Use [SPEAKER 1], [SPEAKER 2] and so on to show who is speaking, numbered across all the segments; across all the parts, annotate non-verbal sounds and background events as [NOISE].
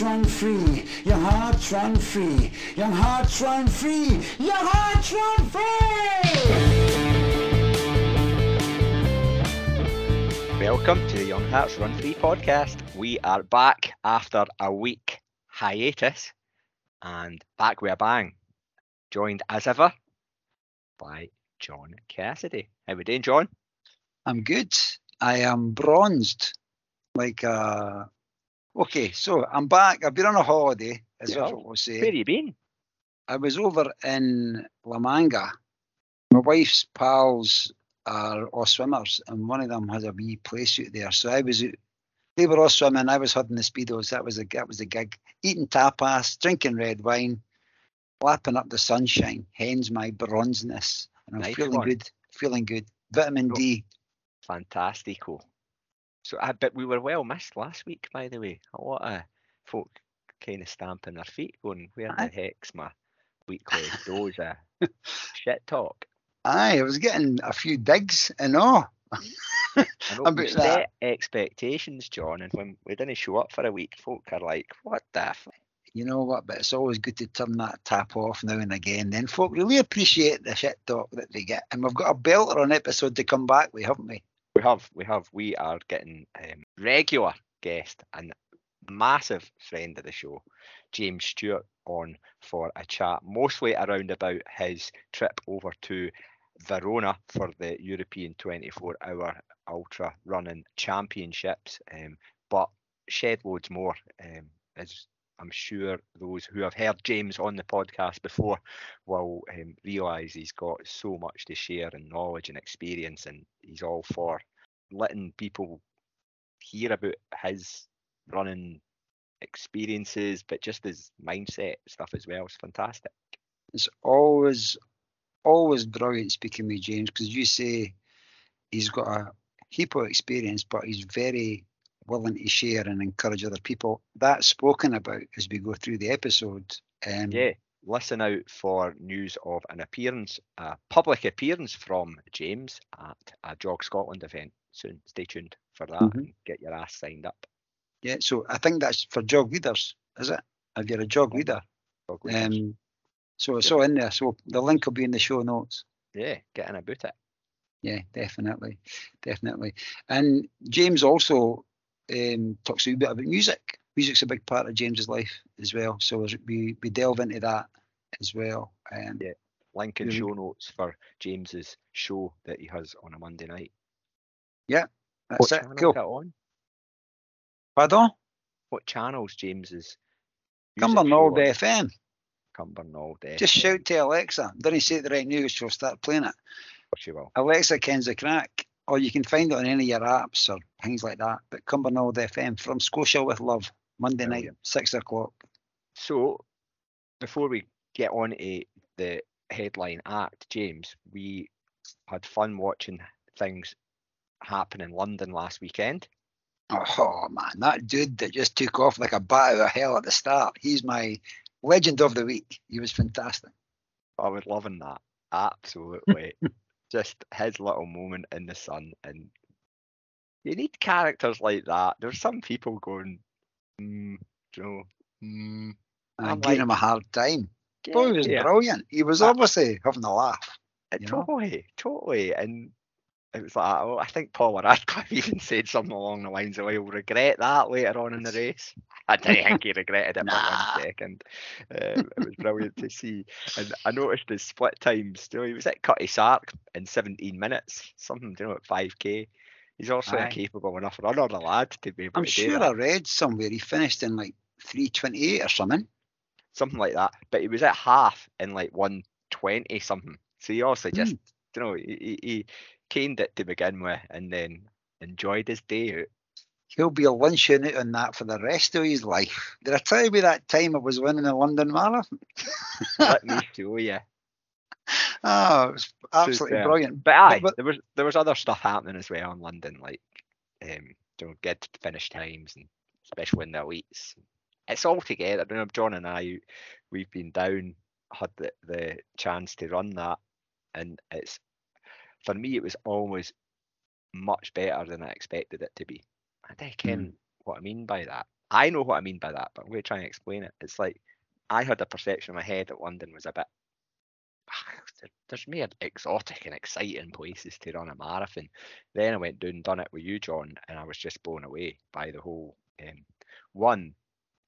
[SPEAKER 1] free, hearts run free, your hearts run free, your hearts run free, your hearts run free!
[SPEAKER 2] Welcome to the Young Hearts Run Free podcast. We are back after a week hiatus and back with a bang. Joined as ever by John Cassidy. How are we doing, John?
[SPEAKER 3] I'm good. I am bronzed. Like uh okay, so I'm back. I've been on a holiday, as
[SPEAKER 2] Yeah.
[SPEAKER 3] I was saying.
[SPEAKER 2] Where you been?
[SPEAKER 3] I was over in La Manga. My wife's pals are all swimmers, and one of them has a wee play suit there. So I was, they were all swimming. I was hudding the speedos. That was a that was a gig. Eating tapas, drinking red wine, lapping up the sunshine. Hence my bronzeness, and I'm
[SPEAKER 2] Nice
[SPEAKER 3] feeling
[SPEAKER 2] one.
[SPEAKER 3] good. Feeling good. Vitamin. D.
[SPEAKER 2] Fantastico. So I bet we were well missed last week, by the way. A lot of folk kind of stamping their feet, going, "Where the
[SPEAKER 3] Aye.
[SPEAKER 2] heck's my weekly dose [LAUGHS] of shit talk?"
[SPEAKER 3] Aye, I was getting a few digs and all.
[SPEAKER 2] I know
[SPEAKER 3] About
[SPEAKER 2] set
[SPEAKER 3] that.
[SPEAKER 2] expectations, John, and when we didn't show up for a week, folk are like, "What the?" F-?
[SPEAKER 3] You know what? But it's always good to turn that tap off now and again. Then folk really appreciate the shit talk that they get. And we've got a belter on episode to come back with, haven't we?
[SPEAKER 2] We have, we have, we are getting um, regular guest and massive friend of the show, James Stewart, on for a chat, mostly around about his trip over to Verona for the European 24-hour ultra running championships, um, but shed loads more. Um, as I'm sure those who have heard James on the podcast before will um, realise he's got so much to share and knowledge and experience, and he's all for letting people hear about his running experiences, but just his mindset stuff as well. It's fantastic.
[SPEAKER 3] It's always, always brilliant speaking with James because you say he's got a heap of experience, but he's very willing to share and encourage other people. That's spoken about as we go through the episode. Um,
[SPEAKER 2] Yeah, listen out for news of an appearance, a public appearance from James at a Jog Scotland event soon. Stay tuned for that
[SPEAKER 3] Mhm.
[SPEAKER 2] and get your ass signed up.
[SPEAKER 3] Yeah, so I think that's for jog leaders, is it? If you're a jog
[SPEAKER 2] Yeah.
[SPEAKER 3] leader.
[SPEAKER 2] Jog.
[SPEAKER 3] Um, so it's all in there. So the link will be in the show notes.
[SPEAKER 2] yeah, getting about it.
[SPEAKER 3] Yeah, definitely, definitely. And James also um, talks a bit about music. Music's a big part of James's life as well. So we we delve into that as well. Um,
[SPEAKER 2] Yeah. Link in show notes for James's show that he has on a Monday night.
[SPEAKER 3] Yeah, that's
[SPEAKER 2] What
[SPEAKER 3] it. Cool.
[SPEAKER 2] is it on?
[SPEAKER 3] Pardon?
[SPEAKER 2] What channels James's
[SPEAKER 3] Cumbernauld
[SPEAKER 2] music
[SPEAKER 3] FM.
[SPEAKER 2] Cumbernauld FM.
[SPEAKER 3] Just shout to Alexa. Didn't say it the right news. She'll start playing it.
[SPEAKER 2] She will.
[SPEAKER 3] Alexa kens the crack. Or you can find it on any of your apps or things like that. But Cumbernauld FM from Scotia with Love, Monday night, six o'clock.
[SPEAKER 2] So, before we get on to the headline act, James, we had fun watching things happen in London last weekend.
[SPEAKER 3] Oh man, that dude that just took off like a bat out of hell at the start. He's my legend of the week. He was fantastic.
[SPEAKER 2] I was loving that. Absolutely. [LAUGHS] Just his little moment in the sun. And you need characters like that. There's some people going, mm, you know, mm, I'm
[SPEAKER 3] gave him a hard time. Boy, he was
[SPEAKER 2] here."
[SPEAKER 3] brilliant. He was
[SPEAKER 2] Uh,
[SPEAKER 3] obviously having a laugh.
[SPEAKER 2] Uh,
[SPEAKER 3] you know?
[SPEAKER 2] Totally, totally. And it was like, oh, I think Paula Radcliffe [LAUGHS] even said something along the lines of, "I'll regret that later on in the race." I didn't think he [LAUGHS] regretted it
[SPEAKER 3] Nah.
[SPEAKER 2] for one second. Um, it was brilliant to see. And I noticed his split times. You know, he was at Cutty Sark in 17 minutes, something, you know, at 5k. He's also a capable enough runner, the lad, to be able
[SPEAKER 3] I'm
[SPEAKER 2] to do
[SPEAKER 3] sure. I read somewhere he finished in like 328 or something.
[SPEAKER 2] something like that. But he was at half in like 120 something. So he also just, you know, he, he, he caned it to begin with and then enjoyed his day out.
[SPEAKER 3] He'll be a lunching out on that for the rest of his life. Did I tell you about that time I was winning the London Marathon? [LAUGHS]
[SPEAKER 2] Let me.
[SPEAKER 3] Oh, it was absolutely
[SPEAKER 2] Superb.
[SPEAKER 3] brilliant.
[SPEAKER 2] But aye,
[SPEAKER 3] but-
[SPEAKER 2] there was there was other stuff happening as well in London, like um, you know, good finish times and especially in the elites. It's all together. You know, John and I, we've been down, had the, the chance to run that, and it's for me it was always much better than I expected it to be. And I ken what I mean by that. I know what I mean by that, but I'm going to try and explain it. It's like I had a perception in my head that London was a bit. [SIGHS] There's more exotic and exciting places to run a marathon. Then I went down and done it with you, John, and I was just blown away by the whole um, one,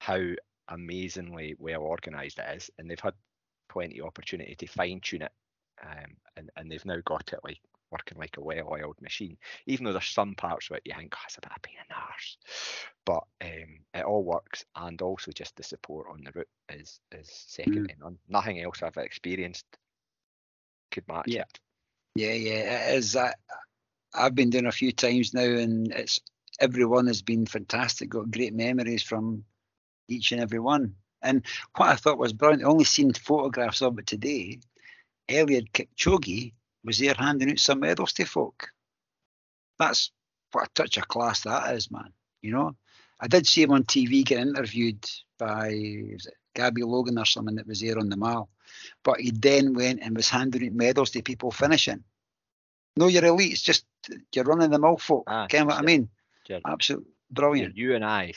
[SPEAKER 2] how amazingly well organised it is, and they've had plenty of opportunity to fine tune it, um, and and they've now got it like working like a well-oiled machine. Even though there's some parts of it you think, oh, it's a bit of pain in the arse. But um, it all works, and also just the support on the route is is second
[SPEAKER 3] Mm.
[SPEAKER 2] to none. Nothing else I've experienced could match
[SPEAKER 3] Yeah.
[SPEAKER 2] it.
[SPEAKER 3] Yeah, yeah, it is. I, I've been doing a few times now, and it's everyone has been fantastic. Got great memories from each and every one. And what I thought was brilliant, I only seen photographs of it today. Eliud Kipchoge was there handing out some medals to folk. That's what a touch of class that is, man. You know, I did see him on TV get interviewed by Gabby Logan or someone that was there on the mall, but he then went and was handing out medals to people finishing. No, you're elite. It's just you're running the mill folk.
[SPEAKER 2] Ah,
[SPEAKER 3] Get what I mean?
[SPEAKER 2] Sure.
[SPEAKER 3] Absolute
[SPEAKER 2] You're
[SPEAKER 3] brilliant.
[SPEAKER 2] you and I.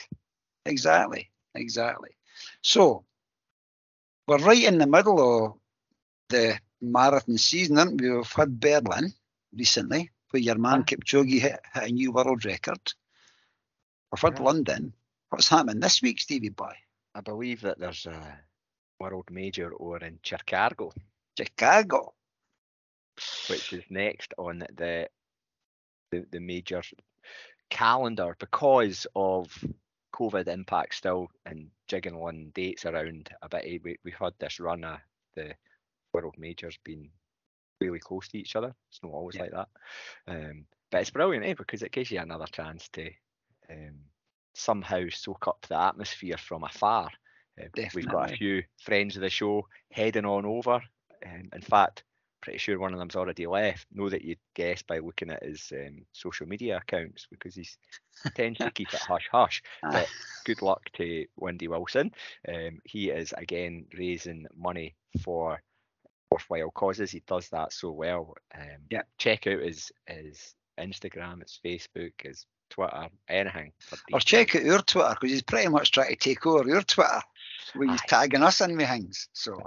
[SPEAKER 3] Exactly, exactly. So we're right in the middle of the marathon season, aren't we? We've had Berlin recently, where your man
[SPEAKER 2] Ah.
[SPEAKER 3] Kipchoge hit, hit a new world record. We've had
[SPEAKER 2] Yeah.
[SPEAKER 3] London. What's happening this week, Stevie boy?
[SPEAKER 2] I believe that there's a world major over in Chicago,
[SPEAKER 3] Chicago.
[SPEAKER 2] which is next on the the, the major calendar because of COVID impact still and jigging on dates around a bit. We, we've had this run of the world majors being really close to each other. It's not always
[SPEAKER 3] Yeah.
[SPEAKER 2] like that. Um, but it's brilliant, eh? Because it gives you another chance to um, somehow soak up the atmosphere from afar. Uh, we've got a few friends of the show heading on over. Um, in fact, pretty sure one of them's already left. Know that you'd guess by looking at his um, social media accounts because he's [LAUGHS] tends to keep it hush hush. But good luck to Wendy Wilson. Um, he is again raising money for worthwhile causes. He does that so well. Um,
[SPEAKER 3] Yeah.
[SPEAKER 2] Check out his his Instagram, his Facebook, his Twitter, anything.
[SPEAKER 3] Or check out your Twitter because he's pretty much trying to take over your Twitter. Where he's tagging us in with things. So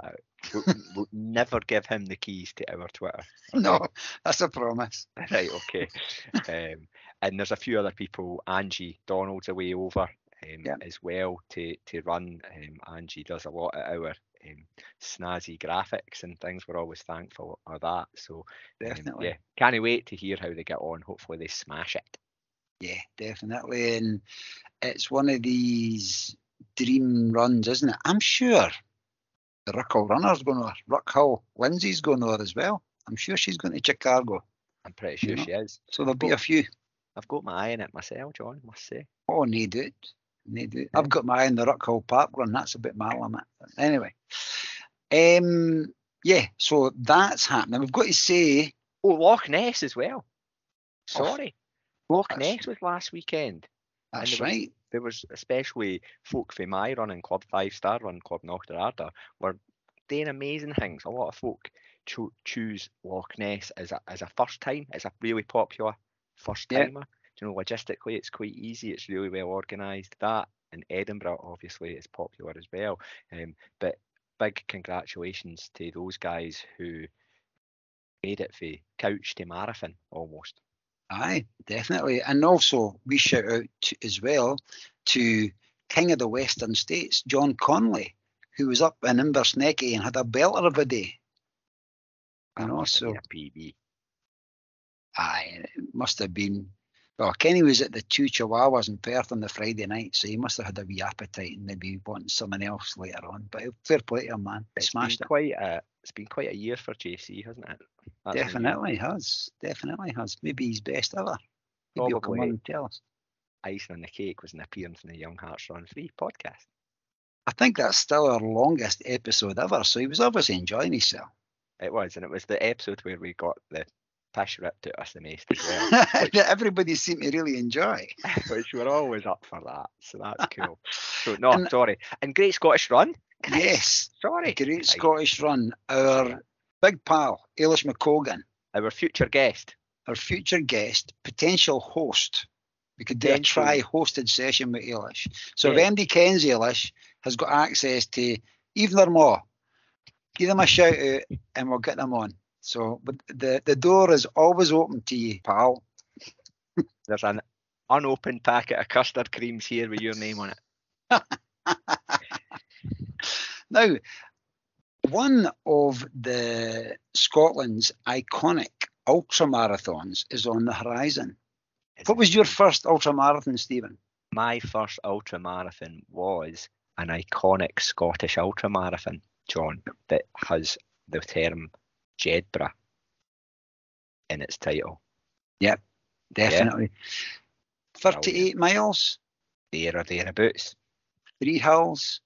[SPEAKER 2] We'll, we'll never give him the keys to our Twitter.
[SPEAKER 3] no, that's a promise. [LAUGHS]
[SPEAKER 2] right, okay. um, and there's a few other people. Angie Donald's away over um,
[SPEAKER 3] Yeah.
[SPEAKER 2] as well to to run. Um, Angie does a lot of our um, snazzy graphics and things. We're always thankful of that. So um,
[SPEAKER 3] Definitely.
[SPEAKER 2] yeah, can't wait to hear how they get on. Hopefully they smash it.
[SPEAKER 3] Yeah, definitely. And it's one of these dream runs, isn't it? I'm sure the Ruckle runner's going to, Ruckhill Lindsay's going to as well. I'm sure she's going to Chicago.
[SPEAKER 2] I'm pretty sure
[SPEAKER 3] Yeah.
[SPEAKER 2] she is.
[SPEAKER 3] So there'll be a few.
[SPEAKER 2] I've got my eye on it myself, John. Must say.
[SPEAKER 3] Oh, no doubt. No doubt. I've got my eye on the Ruckhill Park run. That's a bit my limit. Anyway. Um, yeah, so that's happening. We've got to say,
[SPEAKER 2] Oh, Loch Ness as well.
[SPEAKER 3] Oh,
[SPEAKER 2] Sorry, Loch Ness was last weekend.
[SPEAKER 3] that's
[SPEAKER 2] there was-
[SPEAKER 3] right.
[SPEAKER 2] there was especially folk from my running club, Five Star Run Club Knockterarder, were doing amazing things. A lot of folk cho- choose Loch Ness as a as a first time, as a really popular first
[SPEAKER 3] Yeah.
[SPEAKER 2] You know, logistically it's quite easy. It's really well organised. That and Edinburgh obviously is popular as well. Um, but big congratulations to those guys who made it for couch to marathon almost.
[SPEAKER 3] Aye, definitely. And also, we shout out to, as well to King of the Western States, John Conley, who was up in Inversnecky and had a belter of a day. And
[SPEAKER 2] That
[SPEAKER 3] know,
[SPEAKER 2] must have
[SPEAKER 3] so
[SPEAKER 2] been a PB.
[SPEAKER 3] aye, it must have been. Well, Kenny was at the two Chihuahuas in Perth on the Friday night, so he must have had a wee appetite and maybe wanting something else later on. But fair play to him, man. He
[SPEAKER 2] It's
[SPEAKER 3] smashed
[SPEAKER 2] been
[SPEAKER 3] it.
[SPEAKER 2] quite a it's been quite a year for JC, hasn't it? That's
[SPEAKER 3] Definitely has. Definitely has. Maybe his best ever. Maybe he'll come on
[SPEAKER 2] Probably.
[SPEAKER 3] and tell us.
[SPEAKER 2] icing on the cake was an appearance in the Young Hearts Run Free podcast.
[SPEAKER 3] I think that's still our longest episode ever, so he was obviously enjoying himself.
[SPEAKER 2] It was, and it was the episode where we got the pish ripped at us the most as well, [LAUGHS]
[SPEAKER 3] that everybody seemed to really enjoy. [LAUGHS]
[SPEAKER 2] which we're always up for that. So that's [LAUGHS] cool. So no,
[SPEAKER 3] And-
[SPEAKER 2] sorry, and Great Scottish Run. Christ,
[SPEAKER 3] Yes,
[SPEAKER 2] sorry,
[SPEAKER 3] great
[SPEAKER 2] Christ.
[SPEAKER 3] Scottish run. Our big pal, Eilish McColgan,
[SPEAKER 2] Our future guest.
[SPEAKER 3] our future guest, potential host, We could do a try-hosted session with Eilish. So
[SPEAKER 2] Yeah.
[SPEAKER 3] if MD Ken's Eilish has got access to even or more, give them a shout out and we'll get them on. So, but the the door is always open to you, pal. [LAUGHS]
[SPEAKER 2] There's an unopened packet of custard creams here with your name on it. [LAUGHS]
[SPEAKER 3] Now, one of the Scotland's iconic ultra marathons is on the horizon. What was your first ultra marathon, Stephen?
[SPEAKER 2] my first ultra marathon was an iconic Scottish ultra marathon, John, that has the term Jedburgh in its title.
[SPEAKER 3] Yep, definitely. 38 miles,
[SPEAKER 2] There or thereabouts.
[SPEAKER 3] three hills.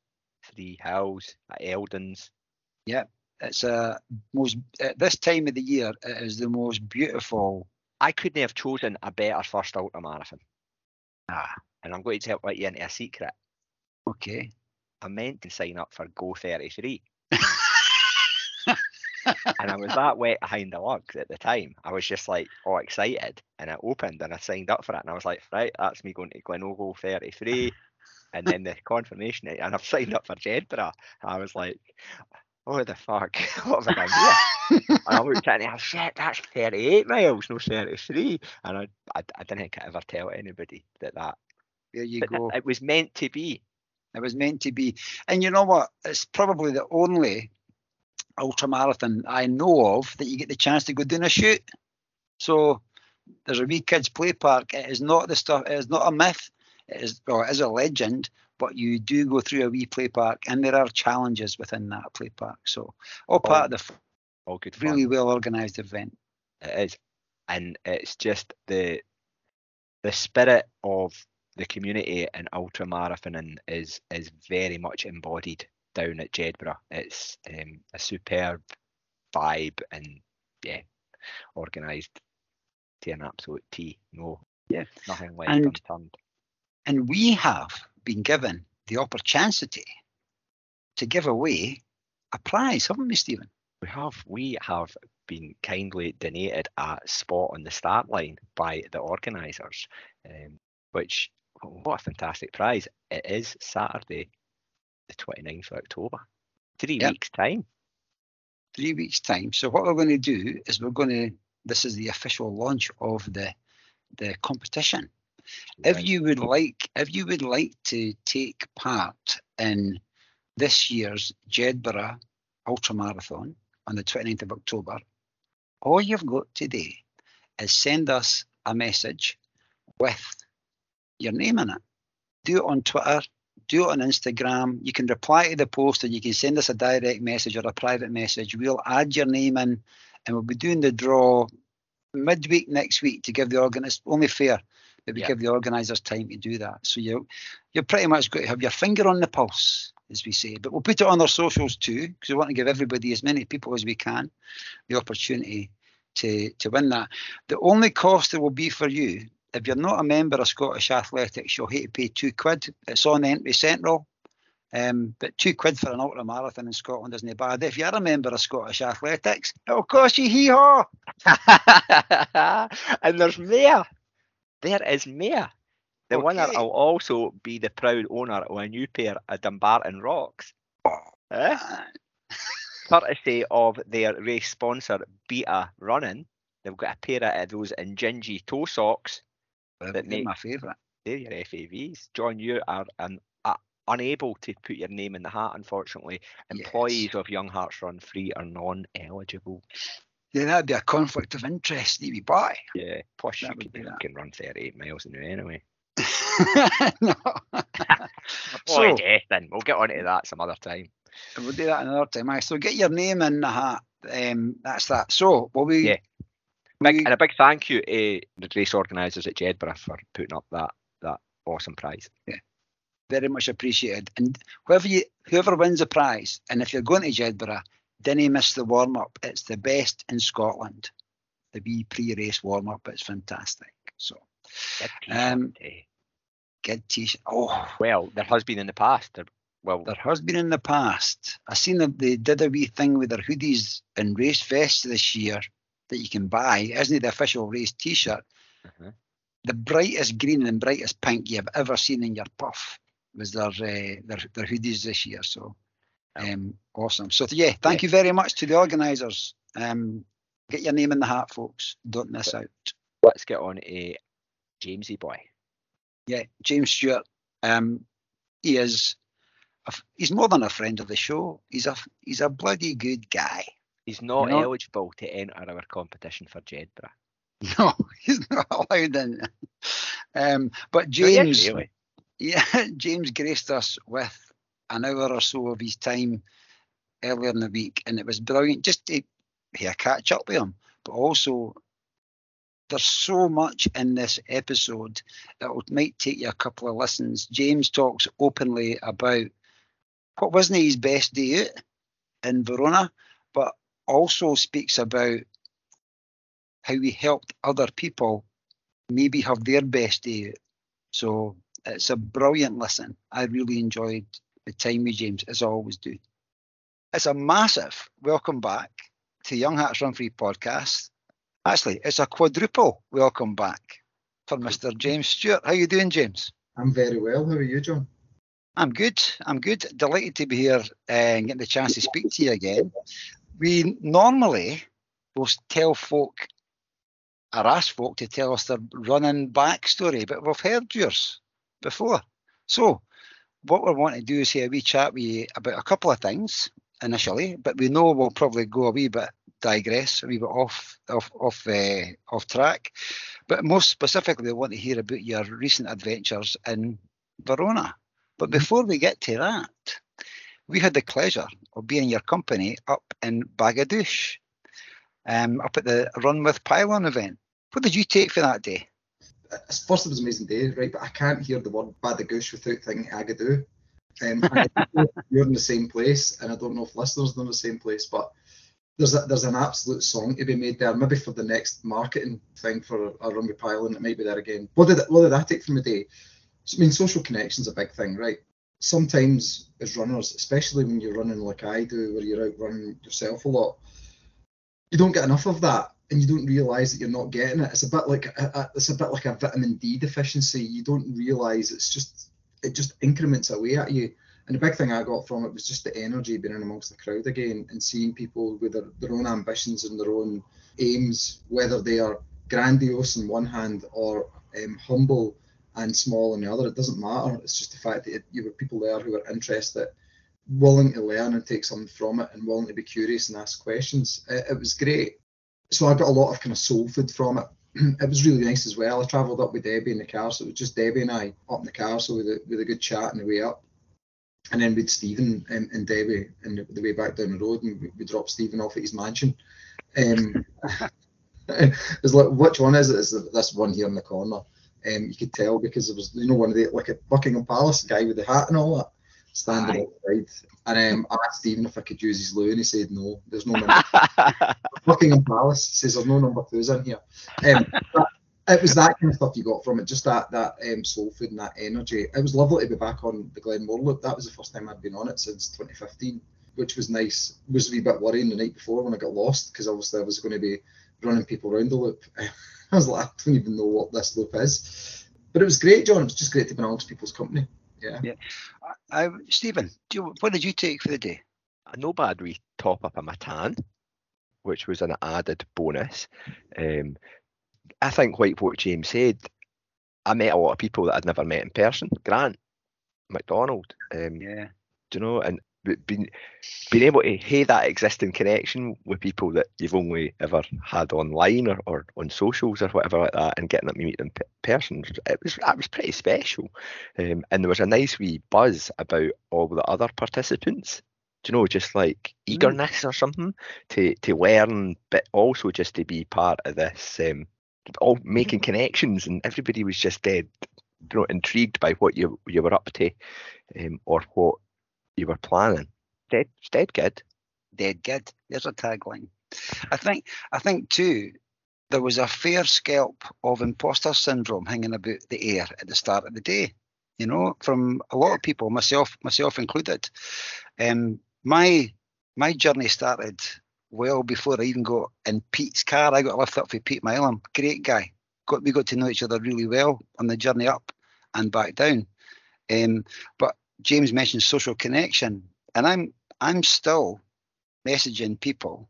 [SPEAKER 2] Three hills at Eildons.
[SPEAKER 3] Yep, it's a most at this time of the year. It is the most beautiful.
[SPEAKER 2] I couldn't have chosen a better first ultra marathon.
[SPEAKER 3] Ah,
[SPEAKER 2] And I'm going to tell you into a secret.
[SPEAKER 3] okay.
[SPEAKER 2] I meant to sign up for Go 33. And I was that wet behind the lugs at the time. I was just like all excited and it opened and I signed up for it and I was like, right, that's me going to Glen Ogle 33. And then the confirmation eh, and I've [LAUGHS] signed up for Jedburgh. I was like, oh the fuck, [LAUGHS] what have I done here? and I [LAUGHS] looked at it and I was shit, that's 38 miles, no 33. And I, I, I didn't think I ever tell anybody that that.
[SPEAKER 3] There you go.
[SPEAKER 2] it was meant to be.
[SPEAKER 3] It was meant to be. And you know what? It's probably the only ultra marathon I know of that you get the chance to go down a shoot. So there's a wee kids play park. It is not the stuff. It is not a myth. It is or it is a legend. But you do go through a wee play park, and there are challenges within that play park. So all part of the
[SPEAKER 2] All good fun.
[SPEAKER 3] really well organised event.
[SPEAKER 2] It is, and it's just the the spirit of the community and ultra marathoning is is very much embodied down at Jedburgh. It's um, a superb vibe and yeah, organised to an absolute T. No,
[SPEAKER 3] Yeah.
[SPEAKER 2] nothing left
[SPEAKER 3] And-
[SPEAKER 2] unturned.
[SPEAKER 3] And we have been given the opportunity to give away a prize, haven't we, Stephen?
[SPEAKER 2] We have we have been kindly donated a spot on the start line by the organisers, um, which what a fantastic prize! It is Saturday, the 29th of October, three
[SPEAKER 3] Yep.
[SPEAKER 2] weeks time.
[SPEAKER 3] three weeks time. So what we're going to do is we're going to this is the official launch of the the competition. If you would like if you would like to take part in this year's Jedburgh Ultra Marathon on the 29th of October, all you've got to do is send us a message with your name in it. Do it on Twitter, do it on Instagram. You can reply to the post or you can send us a direct message or a private message. We'll add your name in and we'll be doing the draw midweek next week to give the organist only fair that we
[SPEAKER 2] Yeah.
[SPEAKER 3] give the organisers time to do that. So you you're pretty much got to have your finger on the pulse, as we say. But we'll put it on our socials too, because we want to give everybody as many people as we can the opportunity to to win that. The only cost there will be for you if you're not a member of Scottish Athletics, you'll have to pay two quid. It's on Entry Central. Um, but two quid for an ultra marathon in Scotland isn't bad. If you're a member of Scottish Athletics, it'll cost you hee haw. [LAUGHS]
[SPEAKER 2] and there's Maya. There is Maya. The winner will also be the proud owner of a new pair of Dumbarton Rocks. Eh? [LAUGHS] courtesy of their race sponsor Beta Running. They've got a pair of those Injinji toe socks.
[SPEAKER 3] They're
[SPEAKER 2] That make-
[SPEAKER 3] my favourite.
[SPEAKER 2] They're your FAVs. John, you are an, uh, unable to put your name in the hat, unfortunately. Employees of Young Hearts Run Free are non-eligible.
[SPEAKER 3] Yeah, that'd be a conflict of interest, Stevie Boy.
[SPEAKER 2] Yeah. Plus, you
[SPEAKER 3] That would
[SPEAKER 2] can,
[SPEAKER 3] be
[SPEAKER 2] you can run 38 miles in it anyway. [LAUGHS]
[SPEAKER 3] no. [LAUGHS]
[SPEAKER 2] So,
[SPEAKER 3] so
[SPEAKER 2] then we'll get on to that some other time.
[SPEAKER 3] we'll do that another time. aye. So get your name in the hat. Um, that's that. So will we?
[SPEAKER 2] Yeah. Big, and a big thank you to the race organisers at Jedburgh for putting up that that awesome prize.
[SPEAKER 3] Yeah, very much appreciated. And whoever you, whoever wins the prize, and if you're going to Jedburgh, didn't miss the warm up. It's the best in Scotland. The wee pre-race warm up. It's fantastic. So
[SPEAKER 2] Good
[SPEAKER 3] Um,
[SPEAKER 2] t-shirt,
[SPEAKER 3] good t-shirt. Oh,
[SPEAKER 2] Well, there has been in the past. There, well,
[SPEAKER 3] there has been in the past. I seen that they did a wee thing with their hoodies and race vests this year that you can buy. Isn't it the official race t-shirt?
[SPEAKER 2] uh-huh.
[SPEAKER 3] the brightest green and brightest pink you've ever seen in your puff was their uh, their, their hoodies this year. So um, awesome. So yeah, thank
[SPEAKER 2] Yeah.
[SPEAKER 3] you very much to the organisers. Um, get your name in the hat, folks. Don't miss out.
[SPEAKER 2] Let's get on a Jamesy boy.
[SPEAKER 3] Yeah, James Stewart. Um, he is. A, he's more than a friend of the show. He's a he's a bloody good guy.
[SPEAKER 2] He's not eligible to enter our competition for Jedburgh. [LAUGHS]
[SPEAKER 3] No, he's not allowed in. Um, but
[SPEAKER 2] No, he is,
[SPEAKER 3] James,
[SPEAKER 2] really.
[SPEAKER 3] yeah, [LAUGHS] James graced us with an hour or so of his time earlier in the week, and it was brilliant just to hear catch up with him. But also, there's so much in this episode that it might take you a couple of listens. James talks openly about what wasn't his best day out in Verona, but also speaks about how he helped other people maybe have their best day. So it's a brilliant listen. I really enjoyed the time with James, as I always do. It's a massive welcome back to Young Hearts Run Free podcast. Actually, it's a quadruple welcome back for Mr. James Stewart. How are you doing, James?
[SPEAKER 4] I'm very well. How are you, John?
[SPEAKER 3] I'm good. I'm good. Delighted to be here uh, and getting the chance to speak to you again. We normally will tell folk or ask folk to tell us their running backstory, but we've heard yours before. So, what we want to do is have a wee chat with you about a couple of things initially, but we know we'll probably go a wee bit digress, a wee bit off off off uh, off track. But most specifically, we want to hear about your recent adventures in Verona. But before we get to that, we had the pleasure of being your company up in Bagadush, um, up at the Run with Pylon event. What did you take for that day?
[SPEAKER 4] At First, it was an amazing day, right? But I can't hear the word Badaguish without thinking Agadoo. Um, I you're in the same place, and I don't know if listeners are in the same place, but there's a, there's an absolute song to be made there. Maybe for the next marketing thing for a run with Pylon, it might be there again. What did what did I take from the day? I mean, social connection's a big thing, right? Sometimes as runners, especially when you're running like I do, where you're out running yourself a lot, you don't get enough of that and you don't realize that you're not getting it. It's a bit like a, a, it's a bit like a vitamin D deficiency. You don't realize it's just it just increments away at you. And the big thing I got from it was just the energy being in amongst the crowd again and seeing people with their, their own ambitions and their own aims, whether they are grandiose in one hand or um, humble and small in the other. It doesn't matter. It's just the fact that you were people there who were interested, willing to learn and take something from it, and willing to be curious and ask questions. It, it was great. So I got a lot of kind of soul food from it. [CLEARS THROAT] it was really nice as well. I travelled up with Debbie in the car, so it was just Debbie and I up in the car, so with a, with a good chat on the way up. And then with Stephen and, and Debbie and the, the way back down the road, and we, we dropped Stephen off at his mansion. Um, [LAUGHS] it's like, which one is it? It's this one here in the corner. Um, you could tell because there was, you know, one of the like a Buckingham Palace guy with the hat and all that standing
[SPEAKER 3] Aye.
[SPEAKER 4] outside. And um, I asked Stephen if I could use his loo, and he said no. There's no number. [LAUGHS] Buckingham Palace says there's no number twos in here. Um, it was that kind of stuff you got from it, just that that um, soul food and that energy. It was lovely to be back on the Glenmore Loop. That was the first time I'd been on it since 2015, which was nice. Was a wee bit worrying the night before when I got lost because obviously I was going to be running people around the loop. [LAUGHS] [LAUGHS] I was like, I don't even know what this loop is. But it was great, John. It was just great to be amongst people's company. Yeah.
[SPEAKER 3] Yeah i, Stephen, do you, what did you take for the day?
[SPEAKER 2] a no bad wee top up of my tan, which was an added bonus. Um, I think like what James said, I met a lot of people that I'd never met in person. Grant, McDonald, um,
[SPEAKER 3] Yeah.
[SPEAKER 2] do you know, and b- being being able to have that existing connection with people that you've only ever had online or, or on socials or whatever like that, and getting to meet them in person, it was that was pretty special. Um, and there was a nice wee buzz about all the other participants. Do you know, just like eagerness or something to to learn, but also just to be part of this, um, all making connections, and everybody was just dead, you know, intrigued by what you you were up to, um, or what you were planning. Dead, dead good.
[SPEAKER 3] dead good. There's a tagline. I think I think too there was a fair scalp of imposter syndrome hanging about the air at the start of the day. You know, from a lot of people, myself myself included. Um, my my journey started well before I even got in Pete's car. I got lifted up for Pete Milam, great guy, got we got to know each other really well on the journey up and back down. Um, but James mentioned social connection, and I'm I'm still messaging people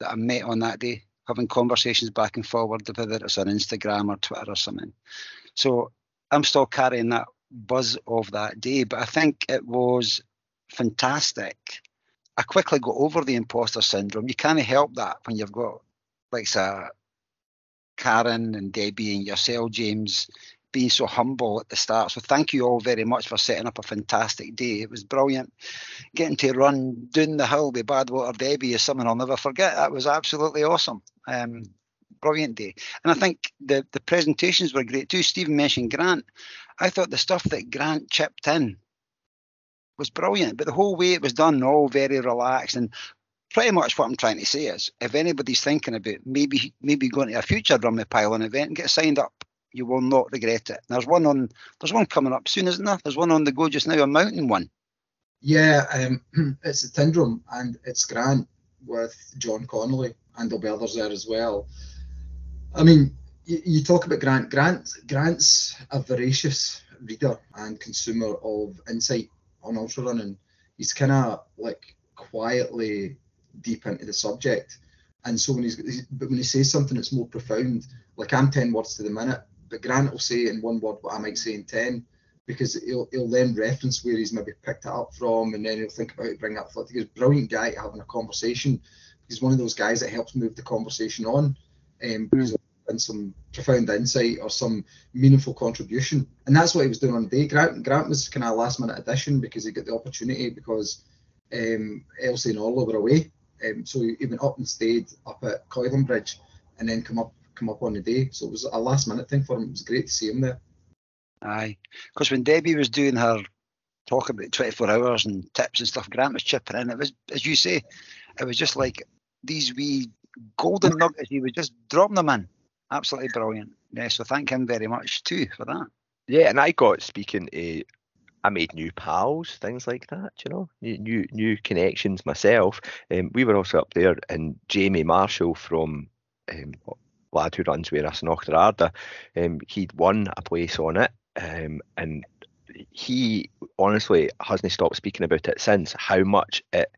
[SPEAKER 3] that I met on that day, having conversations back and forward, whether it's on Instagram or Twitter or something. So I'm still carrying that buzz of that day, but I think it was fantastic. I quickly got over the imposter syndrome. You can't help that when you've got like say Karen and Debbie and yourself, James, being so humble at the start. So thank you all very much for setting up a fantastic day. It was brilliant. Getting to run down the hill with Badwater Debbie is something I'll never forget. That was absolutely awesome. Um, brilliant day. And I think the, the presentations were great too. Stephen mentioned Grant. I thought the stuff that Grant chipped in was brilliant, but the whole way it was done, all very relaxed and pretty much what I'm trying to say is if anybody's thinking about maybe maybe going to a future Rummy Pylon event, and get signed up you will not regret it. There's one on. There's one coming up soon, isn't there? There's one on the go just now, a mountain one.
[SPEAKER 4] Yeah, um, [CLEARS THROAT] it's a Tyndrum and it's Grant with John Connolly, and there'll be others there as well. I mean, you, you talk about Grant. Grant Grant's a voracious reader and consumer of insight on ultra running. He's kind of like quietly deep into the subject, and so when he's but when he says something that's more profound, like I'm ten words to the minute, but Grant will say in one word what I might say in ten, because he'll he'll then reference where he's maybe picked it up from, and then he'll think about it, bring up. He's a brilliant guy having a conversation. He's one of those guys that helps move the conversation on, um, mm. and some profound insight or some meaningful contribution. And that's what he was doing on the day. Grant Grant was kind of a last minute addition because he got the opportunity because um, Elsie and Orla were away. Um, so he went up and stayed up at Coylumbridge and then come up come up on the day. So it was a last minute thing for him. It was great to see him there.
[SPEAKER 3] Aye, because when Debbie was doing her talk about 24 hours and tips and stuff, Grant was chipping in. It was, as you say, it was just like these wee golden nuggets. He was just dropping them in. Absolutely brilliant. Yeah, so thank him very much too for that.
[SPEAKER 2] Yeah, and I got speaking to I made new pals, things like that, you know, new new, new connections myself. Um, we were also up there, and Jamie Marshall from um, lad who runs with us in Auchterarder, um, he'd won a place on it, um, and he honestly hasn't stopped speaking about it since. How much it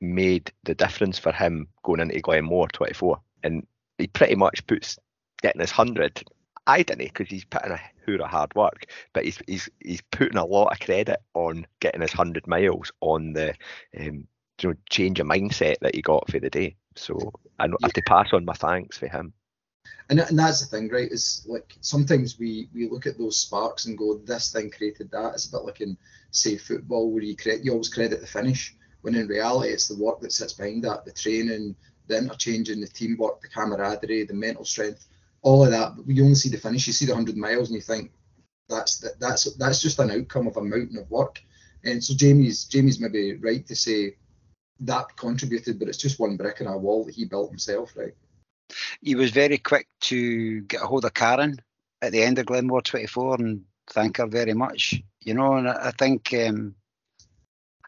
[SPEAKER 2] made the difference for him going into Glenmore 24, and he pretty much puts getting his hundred. I didn't because he's putting a hoor of hard work, but he's he's he's putting a lot of credit on getting his hundred miles on the um, you know change of mindset that he got for the day. So I have to pass on my thanks for him
[SPEAKER 4] and, and that's the thing, right? Is like sometimes we we look at those sparks and go, this thing created that. It's a bit like in say football where you credit you always credit the finish, when in reality it's the work that sits behind that, the training, the interchange interchanging, the teamwork, the camaraderie, the mental strength, all of that. But you only see the finish. You see the hundred miles and you think that's that, that's that's just an outcome of a mountain of work. And so Jamie's Jamie's maybe right to say that contributed, but it's just one brick in a wall that he built himself, right?
[SPEAKER 3] He was very quick to get a hold of Karen at the end of Glenmore 24 and thank her very much. You know, and I think um,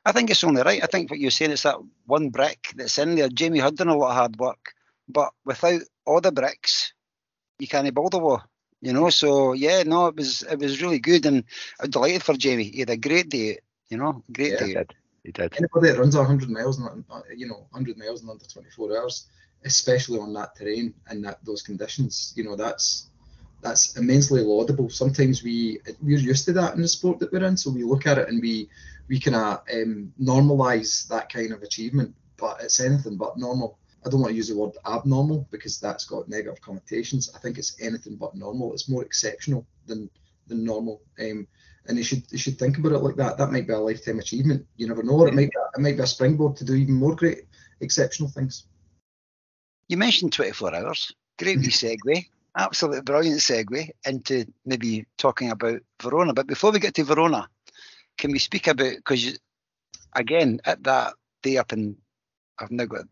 [SPEAKER 3] I think it's only right. I think what you're saying is that one brick that's in there. Jamie had done a lot of hard work, but without all the bricks, you can't build a wall. You know, so yeah, no, it was it was really good, and I'm delighted for Jamie. He had a great day. You know, great
[SPEAKER 2] yeah,
[SPEAKER 3] day.
[SPEAKER 2] He did. He did.
[SPEAKER 4] Anybody that runs 100 miles, in, you know, 100 miles in under 24 hours, especially on that terrain and that those conditions. You know, that's that's immensely laudable. Sometimes we we're used to that in the sport that we're in, so we look at it and we we kind of um, normalize that kind of achievement. But it's anything but normal. I don't want to use the word abnormal because that's got negative connotations. I think it's anything but normal. It's more exceptional than than normal. Um, and you should you should think about it like that. That might be a lifetime achievement. You never know. It might be, it might be a springboard to do even more great, exceptional things.
[SPEAKER 3] You mentioned 24 hours. Great wee mm-hmm. segue. Absolutely brilliant segue into maybe talking about Verona. But before we get to Verona, can we speak about, because again, at that day up in, I've now got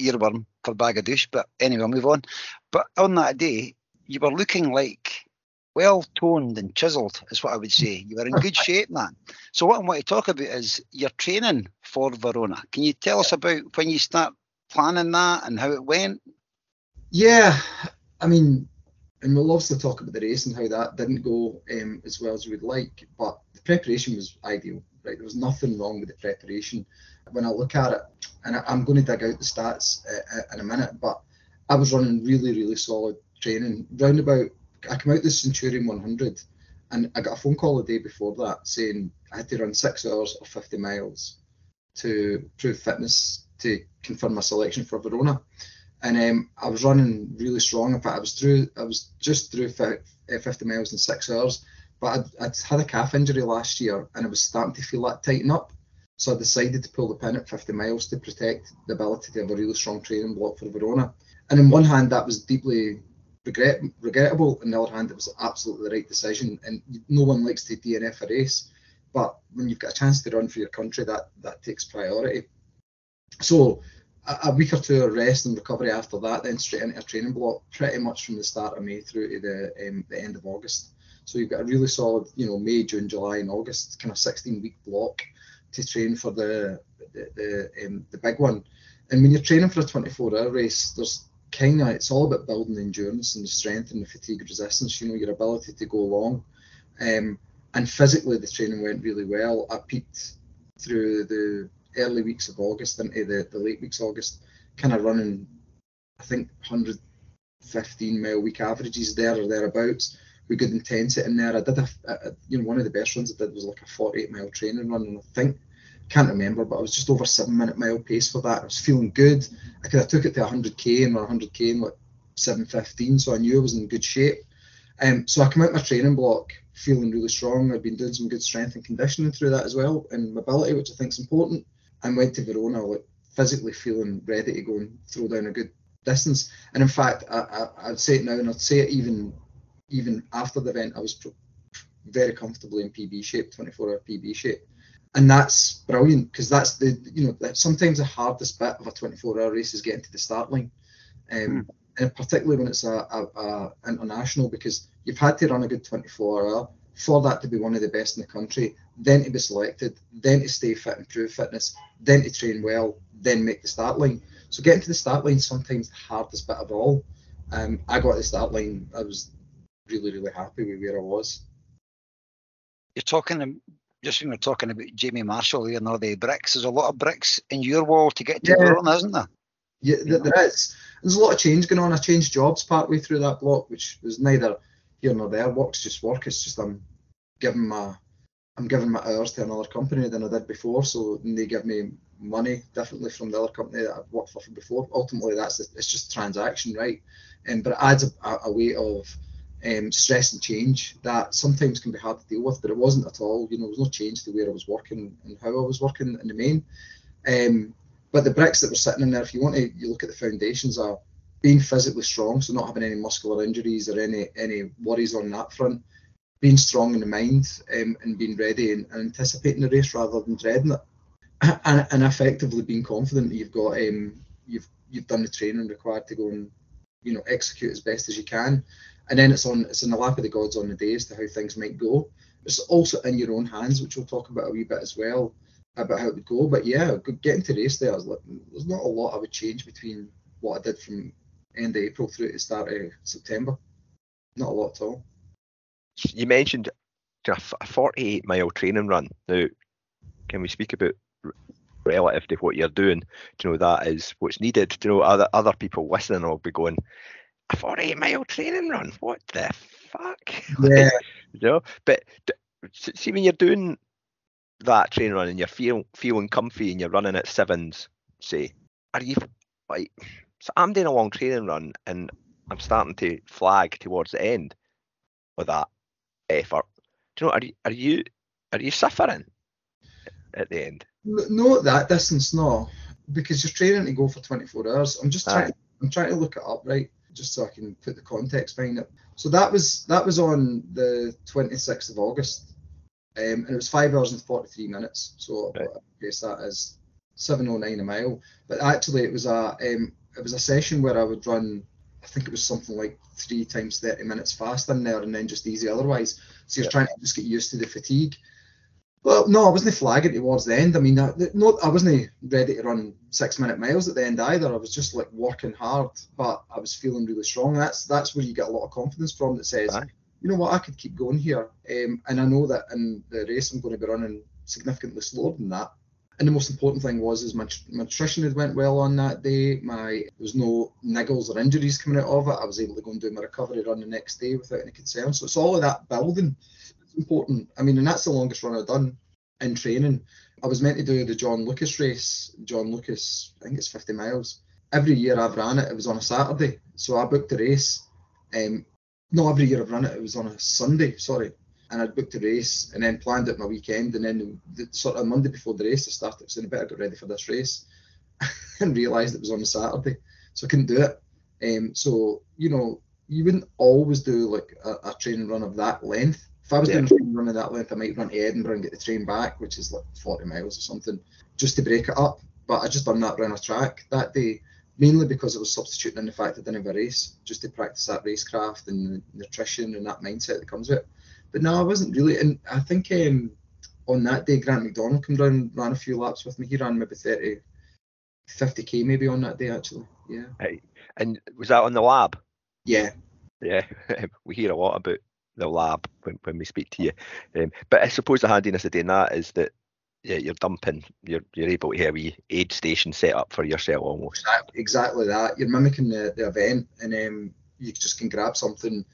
[SPEAKER 3] earworm for Bagadush, but anyway, I'll move on. But on that day, you were looking like well toned and chiselled, is what I would say. You were in good [LAUGHS] shape, man. So what I want to talk about is your training for Verona. Can you tell us about when you start planning that and how it went?
[SPEAKER 4] Yeah, I mean, and we'll obviously talk about the race and how that didn't go um, as well as we would like. But the preparation was ideal. Right, there was nothing wrong with the preparation. When I look at it, and I, am going to dig out the stats uh, uh, in a minute, but I was running really, really solid training. Round about, I came out the Centurion 100, and I got a phone call the day before that saying I had to run six hours or 50 miles to prove fitness to confirm my selection for Verona and um, I was running really strong. In fact, I was through. I was just through 50 miles in six hours. But I'd, I'd, had a calf injury last year, and I was starting to feel that tighten up. So I decided to pull the pin at 50 miles to protect the ability to have a really strong training block for Verona. And on one hand, that was deeply regret, regrettable. On the other hand, it was absolutely the right decision. And no one likes to DNF a race, but when you've got a chance to run for your country, that that takes priority. So a, week or two of rest and recovery after that, then straight into a training block, pretty much from the start of May through to the um, the end of August. So you've got a really solid, you know, May, June, July, and August kind of 16 week block to train for the the the, um, the big one. And when you're training for a 24 hour race, there's kind of it's all about building the endurance and the strength and the fatigue resistance. You know, your ability to go long. Um, and physically, the training went really well. I peaked through the early weeks of August into the, the late weeks of August, kind of running, I think, 115 mile week averages there or thereabouts with good intensity in there. I did a, a, you know, one of the best runs I did was like a 48 mile training run, and I think, can't remember, but I was just over seven minute mile pace for that. I was feeling good. I could have took it to 100k and 100k in like 715, so I knew I was in good shape. Um, so I come out my training block feeling really strong. I've been doing some good strength and conditioning through that as well, and mobility, which I think is important and went to Verona like physically feeling ready to go and throw down a good distance. And in fact, I, I, would say it now, and I'd say it even even after the event, I was pro- very comfortably in PB shape, 24-hour PB shape, and that's brilliant because that's the you know sometimes the hardest bit of a 24-hour race is getting to the start line, um, mm. and particularly when it's a, a, a international because you've had to run a good 24-hour for that to be one of the best in the country, then to be selected, then to stay fit and prove fitness, then to train well, then make the start line. So getting to the start line sometimes the hardest bit of all. Um, I got the start line. I was really, really happy with where I was.
[SPEAKER 3] You're talking just when we're talking about Jamie Marshall here and all the bricks. There's a lot of bricks in your wall to get to yeah. isn't there?
[SPEAKER 4] Yeah, there is. There's a lot of change going on. I changed jobs partway through that block, which was neither here nor there. Work's just work. It's just I'm giving my I'm giving my hours to another company than I did before. So they give me money differently from the other company that I've worked for before. Ultimately, that's it's just transaction, right? Um, but it adds a, a weight of um, stress and change that sometimes can be hard to deal with. But it wasn't at all. You know, there was no change to where I was working and how I was working in the main. Um, but the bricks that were sitting in there, if you want to, you look at the foundations are being physically strong, so not having any muscular injuries or any any worries on that front. Being strong in the mind um, and being ready and, and, anticipating the race rather than dreading it, [CLEARS THROAT] and, and effectively being confident that you've got um, you've you've done the training required to go and you know execute as best as you can, and then it's on it's in the lap of the gods on the day as to how things might go. It's also in your own hands, which we'll talk about a wee bit as well about how it would go. But yeah, getting to race there, there's not a lot I would change between what I did from end of April through to start of September. Not a lot at all.
[SPEAKER 2] You mentioned a 48 mile training run. Now, can we speak about relative to what you're doing? Do you know that is what's needed? Do you know other other people listening will be going, a 48 mile training run? What the fuck? [LAUGHS]
[SPEAKER 4] Yeah.
[SPEAKER 2] you know, but see when you're doing that training run and you're feel, feeling comfy and you're running at sevens, say, are you like so I'm doing a long training run and I'm starting to flag towards the end of that effort. Do you know? Are you are you are you suffering at the end?
[SPEAKER 4] No, that distance, no, because you're training to go for 24 hours. I'm just trying. I'm trying to look it up right, just so I can put the context behind it. So that was that was on the 26th of August, um, and it was five hours and 43 minutes. So right. I guess that is 709 a mile. But actually, it was a um, it was a session where I would run, I think it was something like three times 30 minutes fast in there and then just easy otherwise. So you're trying to just get used to the fatigue. Well, no, I wasn't flagging towards the end. I mean, I, no, I wasn't ready to run six minute miles at the end either. I was just like working hard, but I was feeling really strong. That's that's where you get a lot of confidence from. That says, you know what, I could keep going here. Um, and I know that in the race I'm going to be running significantly slower than that. And the most important thing was is my, my nutrition had went well on that day. My there was no niggles or injuries coming out of it. I was able to go and do my recovery run the next day without any concern. So it's all of that building. It's important. I mean, and that's the longest run I've done in training. I was meant to do the John Lucas race. John Lucas, I think it's 50 miles. Every year I've ran it, it was on a Saturday. So I booked the race. Um, no, every year I've run it, it was on a Sunday, sorry. And I'd booked a race and then planned it my weekend. And then the, the sort of Monday before the race, I started saying, I better get ready for this race [LAUGHS] and realised it was on a Saturday. So I couldn't do it. Um, so, you know, you wouldn't always do like a, a training run of that length. If I was
[SPEAKER 2] Yeah.
[SPEAKER 4] doing a training run of that length, I might run to Edinburgh and get the train back, which is like 40 miles or something, just to break it up. But I just done that round a track that day, mainly because it was substituting in the fact I didn't have a race, just to practice that racecraft and the nutrition and that mindset that comes with it. But no, I wasn't really. And I think um, on that day, Grant McDonald came down, ran a few laps with me. He ran maybe 30, 50k maybe on that day actually. Yeah.
[SPEAKER 2] And was that on the lab?
[SPEAKER 4] Yeah.
[SPEAKER 2] Yeah, [LAUGHS] we hear a lot about the lab when, when we speak to you. Um, but I suppose the handiness of doing that is that yeah, you're dumping, you're you're able to have a aid station set up for yourself almost.
[SPEAKER 4] Exactly that. You're mimicking the, the event, and um, you just can grab something,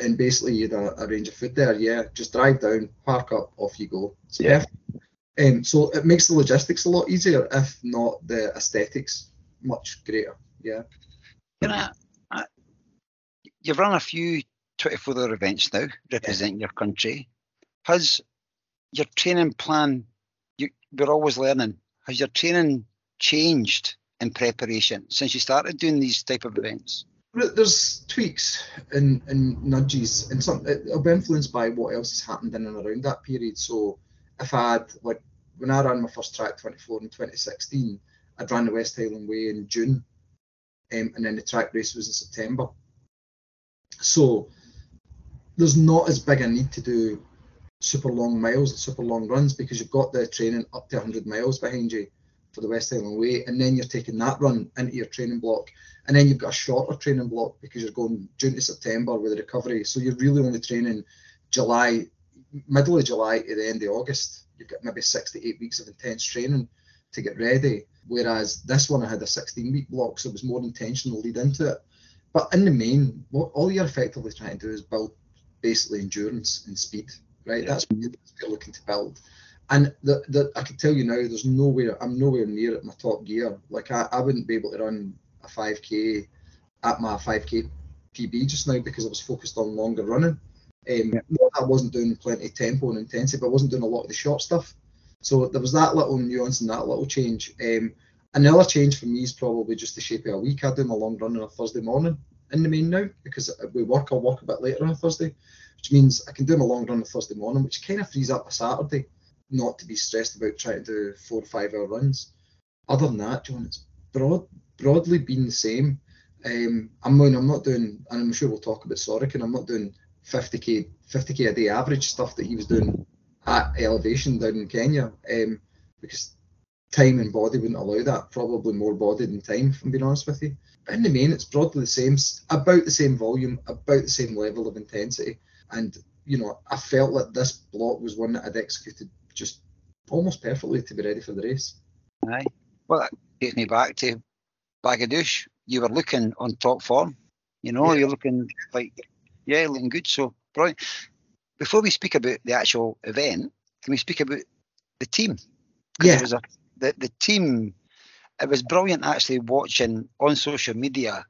[SPEAKER 4] and basically you have a, a range of food there. Yeah, just drive down, park up, off you go. It's
[SPEAKER 2] Yeah.
[SPEAKER 4] perfect. Um, so it makes the logistics a lot easier, if not the aesthetics much greater. Yeah.
[SPEAKER 3] Can I, I, you've run a few 24 hour events now representing your country. Has your training plan, you, we're always learning, has your training changed in preparation since you started doing these type of events?
[SPEAKER 4] There- There's tweaks and, and nudges, and some it'll be influenced by what else has happened in and around that period. So, if I had like when I ran my first track 24 in 2016, I'd ran the West Highland Way in June, um, and then the track race was in September. So, there's not as big a need to do super long miles and super long runs because you've got the training up to 100 miles behind you for the West Highland Way, and then you're taking that run into your training block, and then you've got a shorter training block because you're going June to September with the recovery. So you're really only training July, middle of July to the end of August. You've got maybe six to eight weeks of intense training to get ready. Whereas this one I had a 16 week block, so it was more intentional lead into it. But in the main, what all you're effectively trying to do is build basically endurance and speed, right?
[SPEAKER 2] Yeah.
[SPEAKER 4] That's what you're that's what you're looking to build. And the, the, I can tell you now, there's nowhere, I'm nowhere near at my top gear. Like I, I wouldn't be able to run a 5k at my 5k PB just now because I was focused on longer running. Um, that I wasn't doing plenty of tempo and intensity, but I wasn't doing a lot of the short stuff. So there was that little nuance and that little change. Um, another change for me is probably just the shape of a week. I do my long run on a Thursday morning in the main now because we work. I'll work a bit later on a Thursday, which means I can do my long run on a Thursday morning, which kind of frees up a Saturday, not to be stressed about trying to do four or five hour runs. Other than that, John, it's broad, broadly been the same. Um, I'm I'm not doing, and I'm sure we'll talk about Sorokin. I'm not doing 50k 50k a day average stuff that he was doing at elevation down in Kenya, um, because time and body wouldn't allow that. Probably more body than time, if I'm being honest with you. But in the main, it's broadly the same, about the same volume, about the same level of intensity. And you know, I felt like this block was one that I'd executed just almost perfectly to be ready for the race.
[SPEAKER 3] Aye. Well, that takes me back to Badaguish. You were looking on top form. You know,
[SPEAKER 4] Yeah.
[SPEAKER 3] you're looking like, yeah, looking good. So, brilliant. Before we speak about the actual event, can we speak about the team?
[SPEAKER 4] Yeah.
[SPEAKER 3] A, the, the team, it was brilliant actually watching on social media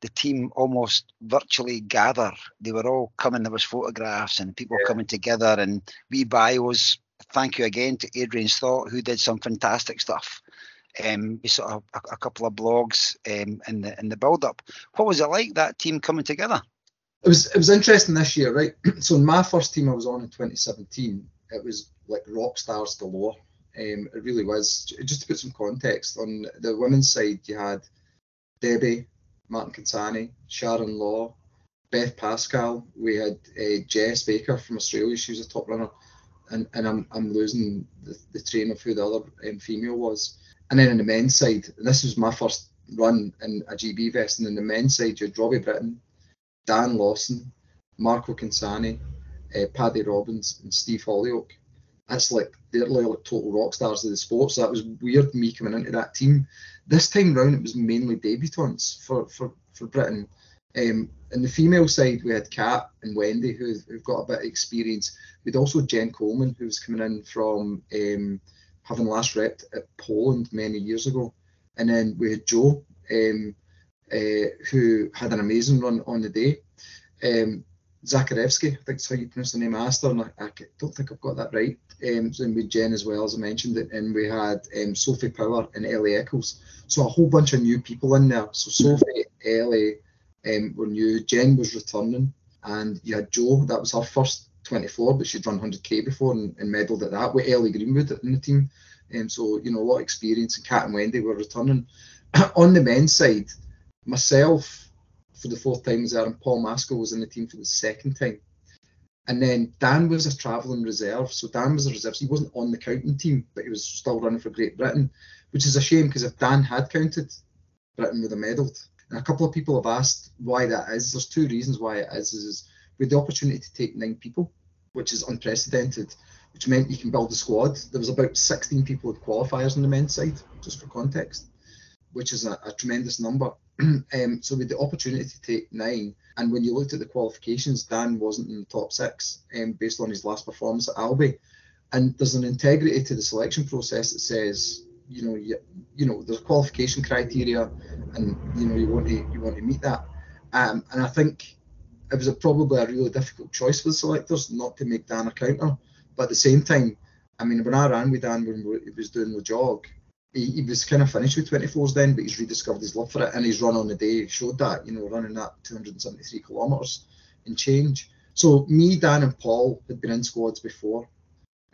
[SPEAKER 3] the team almost virtually gather. They were all coming, there was photographs and people
[SPEAKER 4] Yeah.
[SPEAKER 3] coming together and wee bios. Thank you again to Adrian Stott, who did some fantastic stuff. Um, we a, a couple of blogs um, in the in the build up. What was it like that team coming together?
[SPEAKER 4] It was it was interesting this year, right? [CLEARS THROAT] so in my first team I was on in 2017, it was like rock stars galore. Um, it really was. Just to put some context on the women's side, you had Debbie, Martin Consani, Sharon Law, Beth Pascall. We had uh, Jess Baker from Australia. She was a top runner. and, and I'm, I'm losing the, the train of who the other um, female was. And then on the men's side, and this was my first run in a GB vest, and on the men's side, you had Robbie Britton, Dan Lawson, Marco Consani, uh, Paddy Robbins, and Steve Holyoak. That's like they're like total rock stars of the sport. So that was weird me coming into that team. This time round, it was mainly debutants for for for Britain. Um, in the female side, we had Kat and Wendy, who, who've got a bit of experience. We'd also Jen Coleman, who was coming in from um, having last repped at Poland many years ago. And then we had Joe, um, uh, who had an amazing run on the day. Um, Zakrzewski, I think that's how you pronounce the name. Her, and I, I don't think I've got that right. Um, so with Jen as well, as I mentioned, it, and we had um, Sophie Power and Ellie Eccles. So a whole bunch of new people in there. So Sophie, Ellie um, were new. Jen was returning, and you had Joe. That was her first 24, but she'd run 100k before and, and medalled at that with Ellie Greenwood in the team. Um, so you know a lot of experience. And Kat and Wendy were returning. [CLEARS THROAT] On the men's side, myself for the fourth time was there, and Paul Maskell was in the team for the second time. And then Dan was a travelling reserve. So Dan was a reserve. So he wasn't on the counting team, but he was still running for Great Britain, which is a shame because if Dan had counted, Britain would have medalled. And a couple of people have asked why that is. There's two reasons why it is. Is, is we had the opportunity to take nine people, which is unprecedented, which meant you can build a squad. There was about 16 people with qualifiers on the men's side, just for context, which is a, a tremendous number. [CLEARS THROAT] um, so we had the opportunity to take nine. And when you looked at the qualifications, Dan wasn't in the top six um, based on his last performance at Albi. And there's an integrity to the selection process that says, you know, you, you know, there's qualification criteria, and you know you want to you want to meet that. Um, and I think it was a, probably a really difficult choice for the selectors not to make Dan a counter. But at the same time, I mean, when I ran with Dan when he was doing the jog, he, he, was kind of finished with 24s then, but he's rediscovered his love for it, and his run on the day showed that. You know, running that 273 kilometres and change. So me, Dan, and Paul had been in squads before,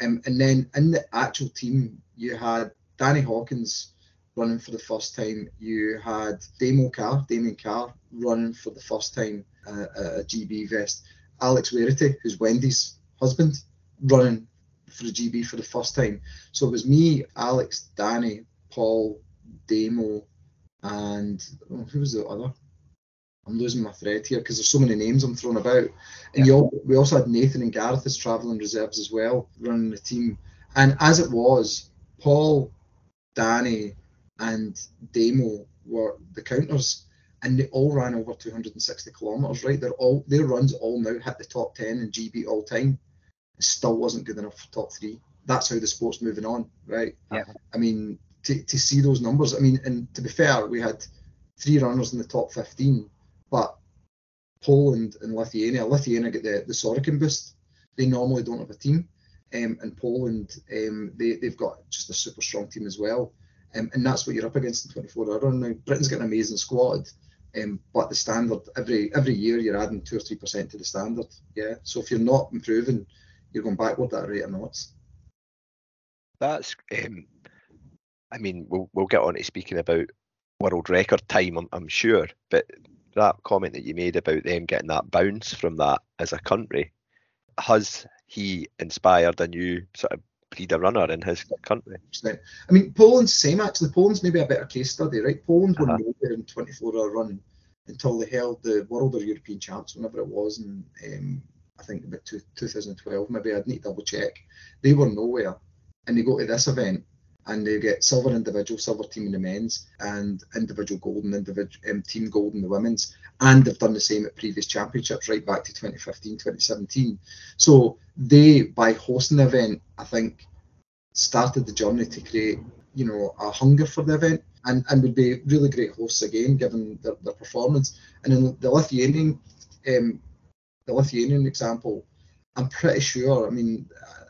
[SPEAKER 4] um, and then in the actual team, you had Danny Hawkins running for the first time. You had Damo Carr, Damien Carr, running for the first time uh, a GB vest. Alex Whearity, who's Wendy's husband, running for the GB for the first time. So it was me, Alex, Danny, Paul, Damo, and oh, who was the other? I'm losing my thread here because there's so many names I'm throwing about. And yeah. all, we also had Nathan and Gareth as travelling reserves as well, running the team. And as it was, Paul, Danny, and Damo were the counters, and they all ran over 260 kilometres. Right, they're all their runs all now hit the top 10 in GB all time It still wasn't good enough for top three. That's how the sport's moving on, right?
[SPEAKER 3] Yeah.
[SPEAKER 4] I mean, to, to see those numbers, I mean, and to be fair, we had three runners in the top 15, but Poland and Lithuania, Lithuania get the, the Sorokin boost. They normally don't have a team. Um, and Poland, um, they, they've got just a super strong team as well. Um, and that's what you're up against in 24 hour. Now, Britain's got an amazing squad, um, but the standard, every every year you're adding 2 or 3% to the standard. Yeah. So if you're not improving, you're going backward at a rate of knots.
[SPEAKER 2] That's, um, I mean, we'll we'll get on to speaking about world record time, I'm, I'm sure, but that comment that you made about them getting that bounce from that as a country, has he inspired a new sort of leader runner in his country?
[SPEAKER 4] I mean, Poland's same actually. Poland's maybe a better case study, right? Poland uh-huh. were nowhere in 24 hour running until they held the World or European Champs, whenever it was, in um, I think about two, 2012, maybe I'd need to double check. They were nowhere, and they go to this event and they get silver individual, silver team in the men's, and individual gold and individual um, team gold in the women's. And they've done the same at previous championships, right back to 2015, 2017. So they, by hosting the event, I think started the journey to create, you know, a hunger for the event, and and would be really great hosts again, given their, their performance. And in the Lithuanian um, the Lithuanian example, I'm pretty sure. I mean, uh,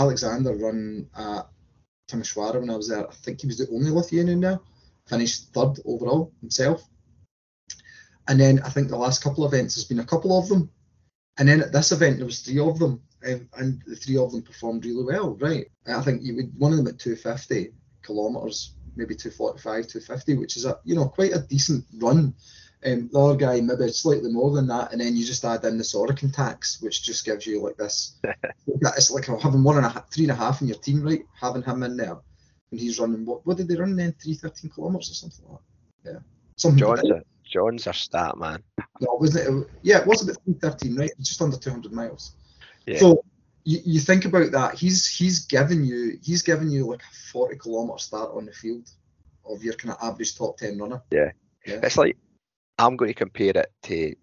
[SPEAKER 4] Alexander run Timisoara when I was there. I think he was the only Lithuanian there. Finished third overall himself. And then I think the last couple of events, there's been a couple of them. And then at this event, there was three of them, and the three of them performed really well, right? I think you would one of them at 250 kilometers, maybe 245, 250, which is a you know quite a decent run Um, the other guy maybe slightly more than that, and then you just add in the Sorokin tax, which just gives you like this. [LAUGHS] it's like having one and a half, three and a half in your team, right? Having him in there, and he's running what? What did they run then? Three thirteen kilometers or something like that. Yeah, something.
[SPEAKER 2] John's a, John's a stat man.
[SPEAKER 4] No, wasn't it? Yeah, it was about three thirteen, right? Just under two hundred miles.
[SPEAKER 2] Yeah.
[SPEAKER 4] So you, you think about that. He's he's given you he's given you like a forty kilometer start on the field of your kind of average top ten runner.
[SPEAKER 2] Yeah.
[SPEAKER 4] Yeah.
[SPEAKER 2] It's like I'm going to compare it to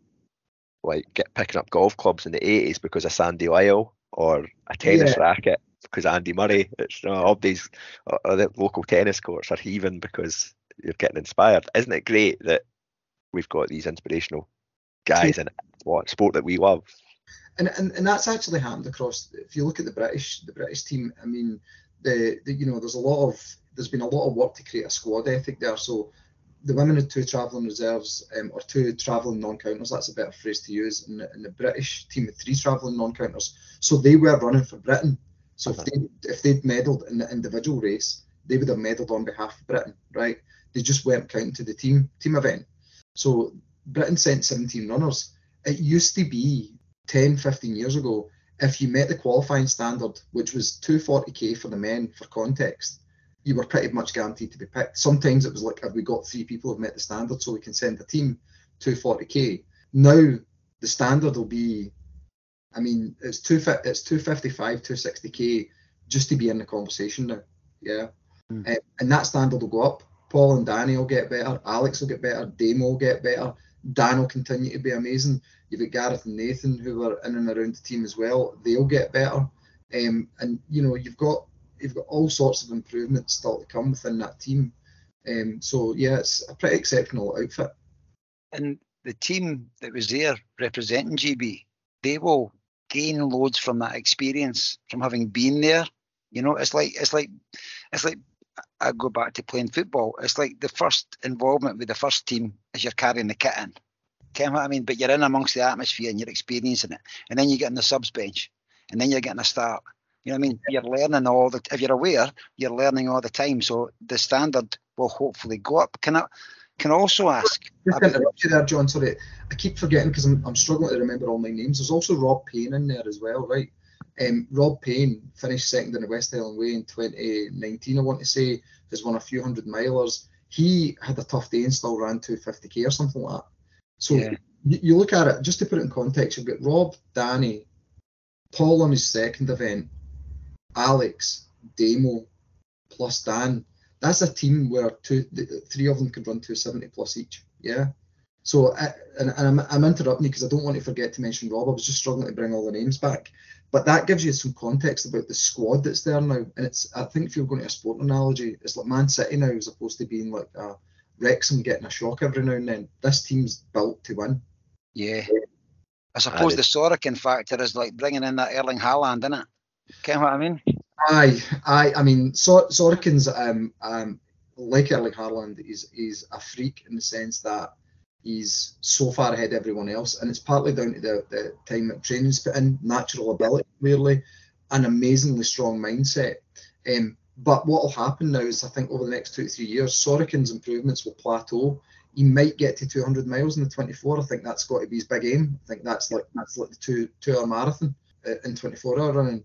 [SPEAKER 2] like get picking up golf clubs in the 80s because of Sandy Lyle or a tennis
[SPEAKER 4] Yeah.
[SPEAKER 2] racket because of Andy Murray. It's you know, all these uh, uh, the local tennis courts are heaving because you're getting inspired. Isn't it great that we've got these inspirational guys in what sport that we love?
[SPEAKER 4] and, and and that's actually happened across. If you look at the British the British team, I mean, the, the you know there's a lot of there's been a lot of work to create a squad ethic there. So the women had two travelling reserves um, or two travelling non-counters. That's a better phrase to use. And the, and the British team had three travelling non-counters. So they were running for Britain. So if they if they'd medalled in the individual race, they would have medalled on behalf of Britain, right? They just weren't counting to the team team event. So Britain sent 17 runners. It used to be 10, 15 years ago, if you met the qualifying standard, which was 240k for the men for context, you were pretty much guaranteed to be picked. Sometimes it was like, have we got three people who've met the standard so we can send a team 240k? Now the standard will be, I mean, it's two it's 255, 260k just to be in the conversation now. Yeah. Uh, and that standard will go up. Paul and Danny will get better. Alex will get better. Damo will get better. Dan will continue to be amazing. You've got Gareth and Nathan who are in and around the team as well. They'll get better. Um, and you know you've got you've got all sorts of improvements still to come within that team. Um, so yeah, it's a pretty exceptional outfit.
[SPEAKER 3] And the team that was there representing GB, they will gain loads from that experience from having been there. You know, it's like it's like it's like I go back to playing football. It's like the first involvement with the first team is you're carrying the kit in. Can what I mean? But you're in amongst the atmosphere and you're experiencing it. And then you get in the subs bench and then you're getting a start. You know what I mean? You're learning all the if you're aware, you're learning all the time. So the standard will hopefully go up. Can I can I also ask
[SPEAKER 4] Just interrupt you there, John. Sorry, I keep forgetting because I'm, I'm struggling to remember all my names. There's also Rob Payne in there as well, right? Um, Rob Payne finished second in the West Highland Way in 2019. I want to say has won a few hundred milers. He had a tough day and still ran 250k or something like that. So
[SPEAKER 3] Yeah.
[SPEAKER 4] you, you look at it just to put it in context. You've got Rob, Danny, Paul on his second event, Alex, Damo, plus Dan. That's a team where two, the, three of them could run 270 plus each. Yeah. So, I, and, and I'm, I'm interrupting you because I don't want to forget to mention Rob. I was just struggling to bring all the names back. But that gives you some context about the squad that's there now. And it's, I think if you're going to a sport analogy, it's like Man City now as opposed to being like a Wrexham getting a shock every now and then. This team's built to win.
[SPEAKER 3] Yeah. I suppose
[SPEAKER 2] Aye.
[SPEAKER 3] the Sorokin factor is like bringing in that Erling Haaland, isn't it? Can what I mean?
[SPEAKER 4] Aye, aye. I mean, so, Sorokin's um, um, like Erling Haaland. is he's a freak in the sense that he's so far ahead of everyone else, and it's partly down to the, the time that training's put in, natural ability, clearly, an amazingly strong mindset. Um, but what will happen now is, I think, over the next two to three years, Sorokin's improvements will plateau. He might get to 200 miles in the 24. I think that's got to be his big aim. I think that's like that's like the two two hour marathon uh, in 24 hour running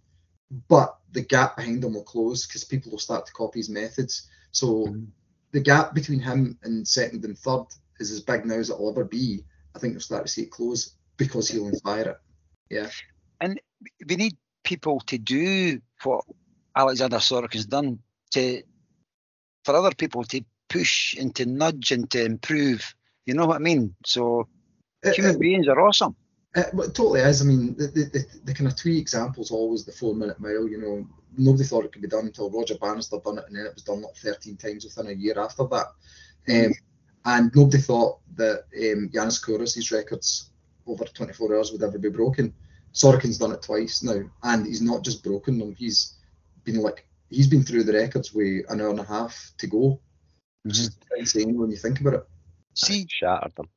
[SPEAKER 4] but the gap behind him will close because people will start to copy his methods. So
[SPEAKER 3] Mhm.
[SPEAKER 4] the gap between him and second and third is as big now as it'll ever be. I think you'll start to see it close because he'll inspire it. Yeah.
[SPEAKER 3] And we need people to do what Alexander Sorokin's done to for other people to push and to nudge and to improve. You know what I mean? So
[SPEAKER 4] It,
[SPEAKER 3] human
[SPEAKER 4] it,
[SPEAKER 3] beings are awesome.
[SPEAKER 4] It, it totally is. I mean, the, the, the, the kind of twee examples always the four minute mile. You know, nobody thought it could be done until Roger Bannister done it, and then it was done like 13 times within a year after that. Um, and nobody thought that um, Yanis Kouros' records over 24 hours would ever be broken. Sorokin's done it twice now, and he's not just broken them. He's been like he's been through the records with an hour and a half to go, which is insane when you think about it.
[SPEAKER 3] See,
[SPEAKER 2] shattered them.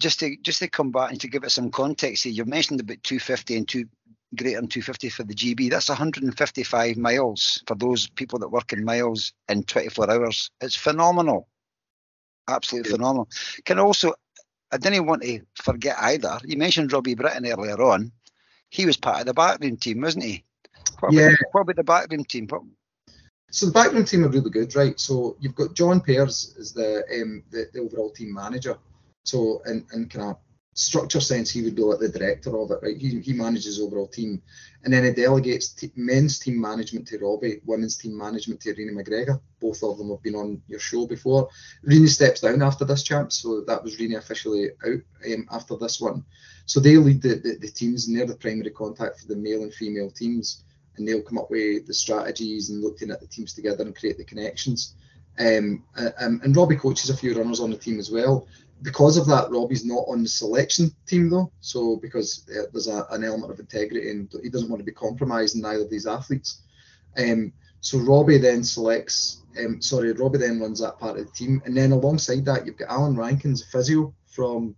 [SPEAKER 3] Just to just to come back and to give it some context here, you've mentioned about 250 and two greater than 250 for the GB. That's 155 miles for those people that work in miles in 24 hours. It's phenomenal, absolutely
[SPEAKER 4] Yeah.
[SPEAKER 3] phenomenal. Can also I didn't want to forget either. You mentioned Robbie Britton earlier on. He was part of the backroom team, wasn't he? What
[SPEAKER 4] Yeah.
[SPEAKER 3] About, what about the backroom team? What,
[SPEAKER 4] So the backroom team are really good, right? So you've got John Pears as the um, the, the overall team manager. So in, in kind of structure sense, he would be like the director of it, right? He, he manages overall team, and then he delegates t- men's team management to Robbie, women's team management to Irina McGregor. Both of them have been on your show before. Rini steps down after this champ, so that was Rini officially out um, after this one. So they lead the, the, the teams, and they're the primary contact for the male and female teams and they'll come up with the strategies and looking at the teams together and create the connections. Um, uh, um, and Robbie coaches a few runners on the team as well. Because of that, Robbie's not on the selection team though. So because uh, there's a, an element of integrity and he doesn't want to be compromising neither of these athletes. Um, so Robbie then selects. Um, sorry, Robbie then runs that part of the team, and then alongside that, you've got Alan Rankins, a physio from.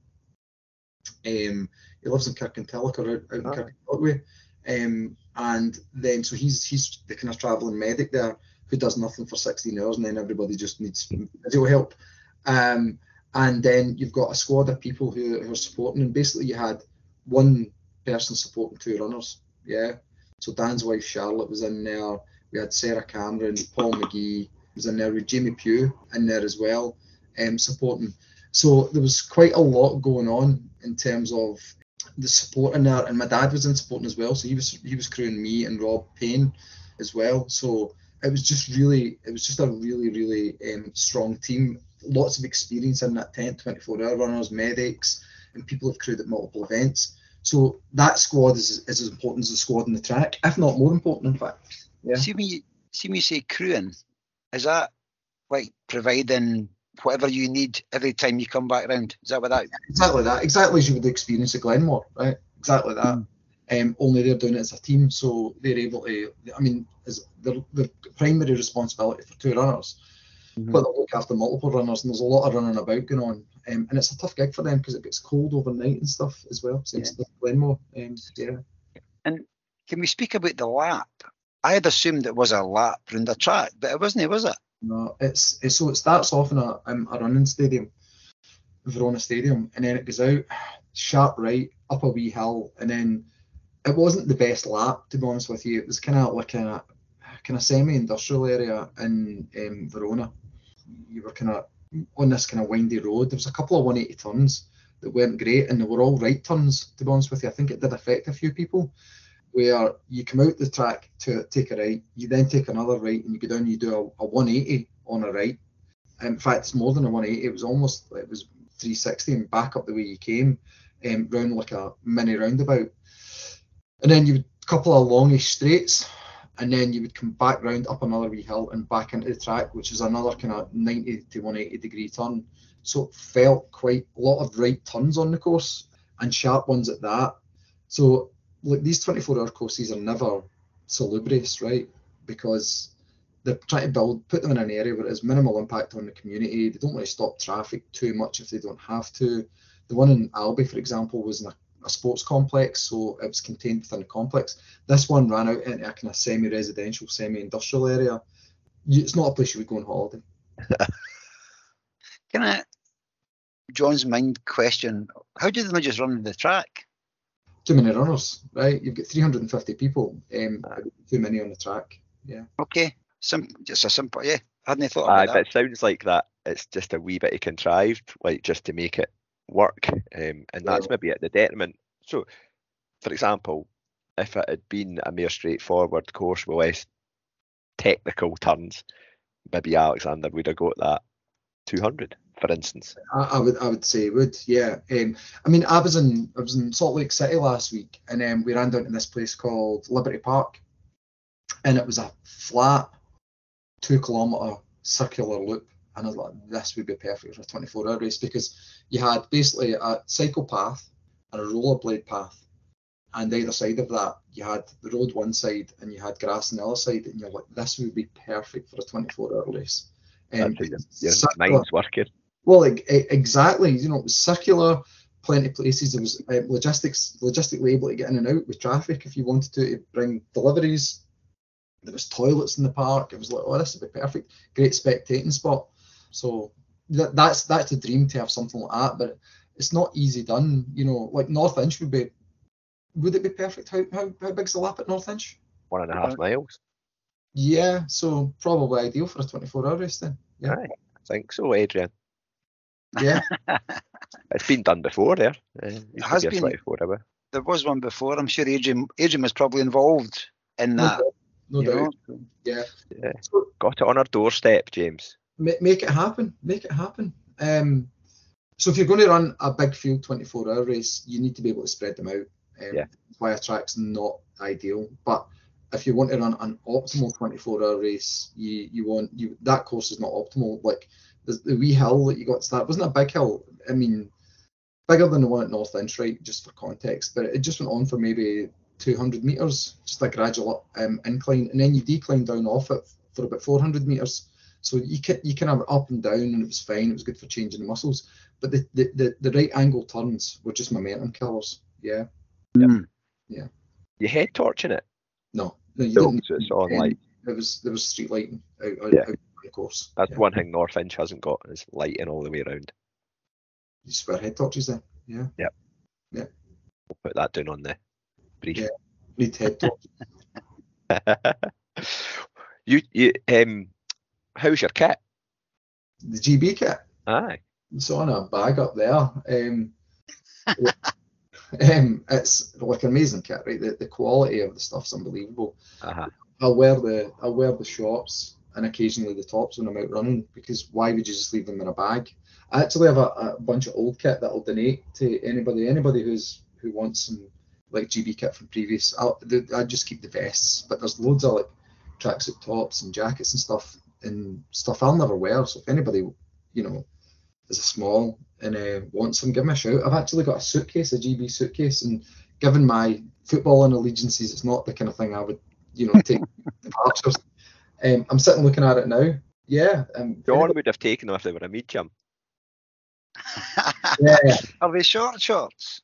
[SPEAKER 4] Um, he lives in Kirkintilloch or out, out in
[SPEAKER 2] Ah.
[SPEAKER 4] Kirkintilloch way. Um, and then so he's he's the kind of travelling medic there who does nothing for 16 hours, and then everybody just needs physio help. Um, and then you've got a squad of people who, who are supporting, and basically you had one person supporting two runners. Yeah. So Dan's wife Charlotte was in there. We had Sarah Cameron, Paul McGee was in there with Jamie Pugh in there as well, um, supporting. So there was quite a lot going on in terms of the support in there, and my dad was in supporting as well. So he was he was crewing me and Rob Payne as well. So it was just really it was just a really really um, strong team. Lots of experience in that tent, 24 hour runners, medics, and people have crewed at multiple events. So that squad is, is as important as the squad on the track, if not more important, in fact. Yeah.
[SPEAKER 3] See me, see me say crewing. Is that like providing whatever you need every time you come back round? Is that what that?
[SPEAKER 4] Exactly that. Exactly as you would experience at Glenmore, right? Exactly that. Um, only they're doing it as a team, so they're able to. I mean, as the the primary responsibility for two runners,
[SPEAKER 3] Mhm.
[SPEAKER 4] but they look after multiple runners, and there's a lot of running about going on. Um, and it's a tough gig for them because it gets cold overnight and stuff as well. Since the Glenmore, um, yeah.
[SPEAKER 3] Can we speak about the lap? I had assumed it was a lap round the track, but it wasn't, was it?
[SPEAKER 4] No, it's, it's so it starts off in a, um, a running stadium, Verona Stadium, and then it goes out sharp right up a wee hill, and then it wasn't the best lap to be honest with you. It was kind of like a kind of semi-industrial area in um, Verona. You were kind of on this kind of windy road. There was a couple of 180 turns that weren't great, and they were all right turns. To be honest with you, I think it did affect a few people. Where you come out the track to take a right, you then take another right, and you go down. and You do a, a 180 on a right. In fact, it's more than a 180. It was almost it was 360 and back up the way you came, um, round like a mini roundabout. And then you would couple of longish straights, and then you would come back round up another wee hill and back into the track, which is another kind of 90 to 180 degree turn. So it felt quite a lot of right turns on the course and sharp ones at that. So look, these 24 hour courses are never salubrious, right? Because they're trying to build, put them in an area where there's minimal impact on the community. They don't want to stop traffic too much if they don't have to. The one in Albi, for example, was in a, a sports complex, so it was contained within the complex. This one ran out into a kind of semi-residential, semi-industrial area. It's not a place you would go on holiday. [LAUGHS]
[SPEAKER 3] Can I, John's mind question, how did they not just run the track?
[SPEAKER 4] Too many runners, right? You've got 350 people, um, too many on the track. Yeah.
[SPEAKER 3] Okay, Sim- just a simple, yeah. I hadn't thought
[SPEAKER 2] Aye,
[SPEAKER 3] about
[SPEAKER 2] but
[SPEAKER 3] that.
[SPEAKER 2] it sounds like that it's just a wee bit contrived, like just to make it work, um, and that's maybe at the detriment. So, for example, if it had been a mere straightforward course with less technical turns, maybe Alexander would have got that 200, for instance.
[SPEAKER 4] I, I would I would say would yeah. Um, I mean I was in I was in Salt Lake City last week and um, we ran down to this place called Liberty Park, and it was a flat two kilometer circular loop, and I was like this would be perfect for a 24 hour race because you had basically a cycle path and a rollerblade path, and either side of that you had the road one side and you had grass on the other side, and you're like this would be perfect for a 24 hour race. Um,
[SPEAKER 2] That's your, mind's working.
[SPEAKER 4] well, like, exactly. You know, it was circular, plenty of places. There was uh, logistics, logistically able to get in and out with traffic if you wanted to, to bring deliveries. There was toilets in the park. It was like, oh, this would be perfect. Great spectating spot. So that, that's that's the dream to have something like that. But it's not easy done. You know, like North Inch would be. Would it be perfect? How how, how big's the lap at North Inch?
[SPEAKER 2] One and a half miles.
[SPEAKER 4] Yeah, so probably ideal for a 24 hour race then. Yeah.
[SPEAKER 2] I think so, Adrian.
[SPEAKER 4] Yeah, [LAUGHS]
[SPEAKER 2] It's been done before there. Uh, used to
[SPEAKER 3] has
[SPEAKER 2] be
[SPEAKER 3] been.
[SPEAKER 2] 24 hour.
[SPEAKER 3] There was one before. I'm sure Adrian Adrian was probably involved in
[SPEAKER 4] no
[SPEAKER 3] that.
[SPEAKER 4] doubt. No doubt. Yeah.
[SPEAKER 2] Yeah.
[SPEAKER 4] So
[SPEAKER 2] Got it on our doorstep, James.
[SPEAKER 4] Ma- make it happen. Make it happen. Um, so if you're going to run a big field 24 hour race, you need to be able to spread them out. Um,
[SPEAKER 2] Yeah.
[SPEAKER 4] Why a track's not ideal. But if you want to run an optimal 24 hour race, you you want you that course is not optimal. Like the, the wee hill that you got to start wasn't a big hill. I mean, bigger than the one at North Inch, right? Just for context, but it just went on for maybe 200 meters, just a gradual um, incline, and then you decline down off it for about 400 meters. So you can you can have it up and down, and it was fine. It was good for changing the muscles. But the the, the, the right angle turns were just momentum killers. Yeah.
[SPEAKER 3] yeah.
[SPEAKER 2] You head torching it.
[SPEAKER 4] No, no, you
[SPEAKER 2] No,
[SPEAKER 4] didn't.
[SPEAKER 2] so it's on like
[SPEAKER 4] There was there was street lighting out, out,
[SPEAKER 2] Yeah.
[SPEAKER 4] out the course.
[SPEAKER 2] that's
[SPEAKER 4] yeah.
[SPEAKER 2] one thing North Inch hasn't got is lighting all the way around.
[SPEAKER 4] You swear head torches then. Yeah. Yeah. Yeah.
[SPEAKER 2] We'll put that down on the brief.
[SPEAKER 4] Yeah. Need head torches. [LAUGHS]
[SPEAKER 2] you you um how's your kit?
[SPEAKER 4] the GB kit.
[SPEAKER 2] Aye.
[SPEAKER 4] It's on a bag up there. Um, [LAUGHS] um, it's like an amazing kit, right? The, the quality of the stuff's unbelievable.
[SPEAKER 2] Uh-huh.
[SPEAKER 4] I'll wear the I'll wear the shorts and occasionally the tops when I'm out running because why would you just leave them in a bag? I actually have a, a bunch of old kit that I'll donate to anybody anybody who's who wants some like GB kit from previous. I'll, the, I just keep the vests, but there's loads of like tracksuit tops and jackets and stuff and stuff I'll never wear. So if anybody you know is a small and uh, wants some, give me a shout. I've actually got a suitcase, a GB suitcase, and given my footballing allegiances, it's not the kind of thing I would you know take [LAUGHS] departures. Um, I'm sitting looking at it now. Yeah, um,
[SPEAKER 2] John would have taken them if they were a medium.
[SPEAKER 4] yeah,
[SPEAKER 3] Are they short shorts?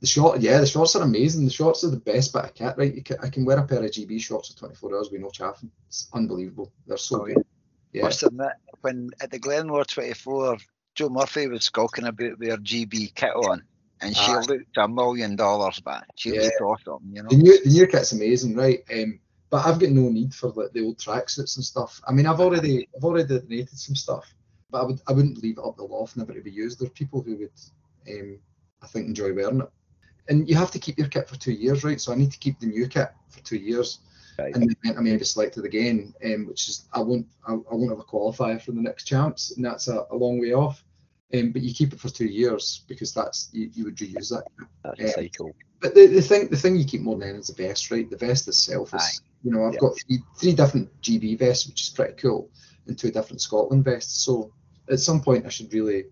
[SPEAKER 4] The short, yeah, the shorts are amazing. The shorts are the best bit of kit, right? You can, I can wear a pair of GB shorts for 24 hours with no chaffing. It's unbelievable. They're so
[SPEAKER 3] Oh,
[SPEAKER 4] good. Yeah,
[SPEAKER 3] Must admit, when at the Glenmore 24, Joe Murphy was skulking about with her GB kit on, and she
[SPEAKER 4] Aye.
[SPEAKER 3] looked a million dollars back. She
[SPEAKER 4] Yeah.
[SPEAKER 3] looked awesome, you know.
[SPEAKER 4] the new the new kit's amazing, right? Um, but I've got no need for like the old tracksuits and stuff. I mean, I've already I've already donated some stuff, but I would I wouldn't leave it up the loft never to be used. There are people who would, um, I think, enjoy wearing it. And you have to keep your kit for two years, right? So I need to keep the new kit for two years.
[SPEAKER 2] Right.
[SPEAKER 4] and then I may get selected again, um, which is I won't I, I won't have a qualifier for the next champs, and that's a, a long way off. Um, but you keep it for two years because that's you, you would reuse that.
[SPEAKER 2] That's a cycle.
[SPEAKER 4] But the, the thing the thing you keep more than anything is the vest, right? The vest itself is
[SPEAKER 3] Aye.
[SPEAKER 4] you know I've
[SPEAKER 2] Yeah.
[SPEAKER 4] got three, three different GB vests, which is pretty cool, and two different Scotland vests. So at some point I should really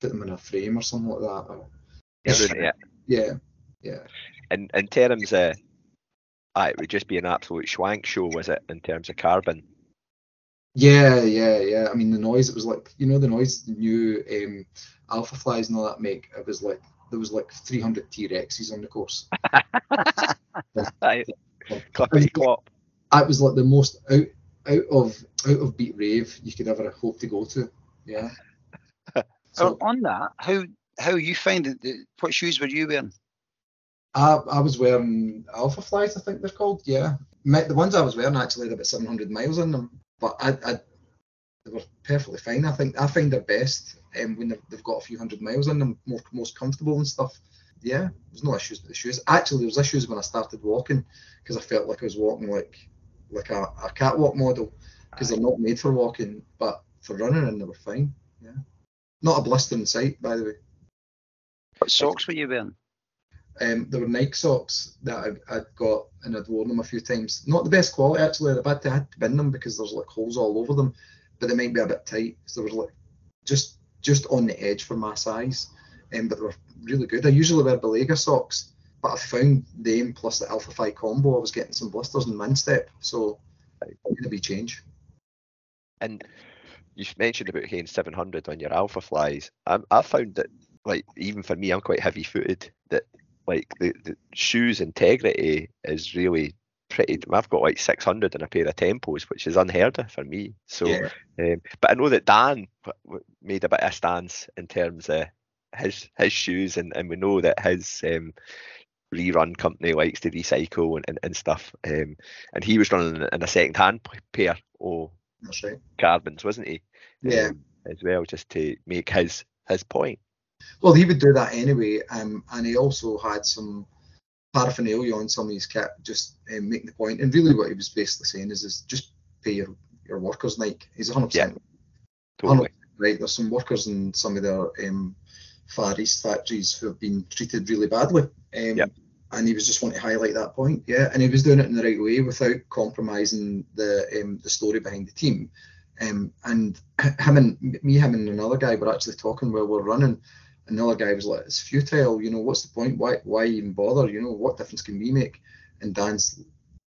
[SPEAKER 4] put them in a frame or something like that. Or,
[SPEAKER 2] Yeah, yeah.
[SPEAKER 4] yeah, yeah.
[SPEAKER 2] In in terms of aye, it would just be an absolute schwank show, was it, in terms of carbon?
[SPEAKER 4] Yeah, yeah, yeah. I mean, the noise. It was like you know the noise the new um, Alpha Flies and all that make. It was like there was like 300 T Rexes on the course. [LAUGHS] [LAUGHS]
[SPEAKER 2] Aye. Clippity clop.
[SPEAKER 4] That was like the most out out of out of beat rave you could ever hope to go to. Yeah. [LAUGHS]
[SPEAKER 3] So
[SPEAKER 4] So
[SPEAKER 3] on that, how how you find it? What shoes were you wearing?
[SPEAKER 4] I, I was wearing Alpha Flies, I think they're called. Yeah. My- The ones I was wearing actually had about 700 miles on them, but I, I they were perfectly fine. I think I find they're best um, when they've, they've got a few hundred miles on them, more most comfortable and stuff. Yeah, there's no issues with the shoes. Actually, there was issues when I started walking because I felt like I was walking like like a, a catwalk model because they're not made for walking, but for running and they were fine. Yeah, not a blister in sight, by the way.
[SPEAKER 3] What socks were you wearing?
[SPEAKER 4] Um, there were Nike socks that I, I'd got and I'd worn them a few times. Not the best quality actually. I've had to, I had to bin them because there's like holes all over them, but they might be a bit tight. So there was like just just on the edge for my size. Um, but they were really good. I usually wear Balega socks, but I found them plus the Alpha Fly combo. I was getting some blisters in min step, so it'll be change.
[SPEAKER 2] And you mentioned about hitting 700 on your alpha flies. I, I found that, like, even for me, I'm quite heavy footed, that, like, the, the shoes integrity is really pretty. I've got like 600 in a pair of tempos, which is unheard of for me. So,
[SPEAKER 4] Yeah.
[SPEAKER 2] um, but I know that Dan made a bit of a stance in terms of his his shoes, and, and we know that his um, rerun company likes to recycle and, and, and stuff. Um, and he was running in a second hand pair of
[SPEAKER 4] right.
[SPEAKER 2] carbons, wasn't he?
[SPEAKER 4] Yeah.
[SPEAKER 2] Um, as well, just to make his his point.
[SPEAKER 4] Well, he would do that anyway, um, and he also had some paraphernalia on some of his kit, just um, making the point. And really, what he was basically saying is, is just pay your, your workers, Nike. He's 100%
[SPEAKER 2] Yeah. Totally.
[SPEAKER 4] right. There's some workers in some of their um, Far East factories who have been treated really badly. Um. And he was just wanting to highlight that point, yeah. And he was doing it in the right way without compromising the um, the story behind the team. Um, and [CLEARS THROAT] him and me, him and another guy were actually talking while we we're running. Another guy was like, "It's futile. You know, what's the point? Why why even bother? You know, what difference can we make?" And Dan's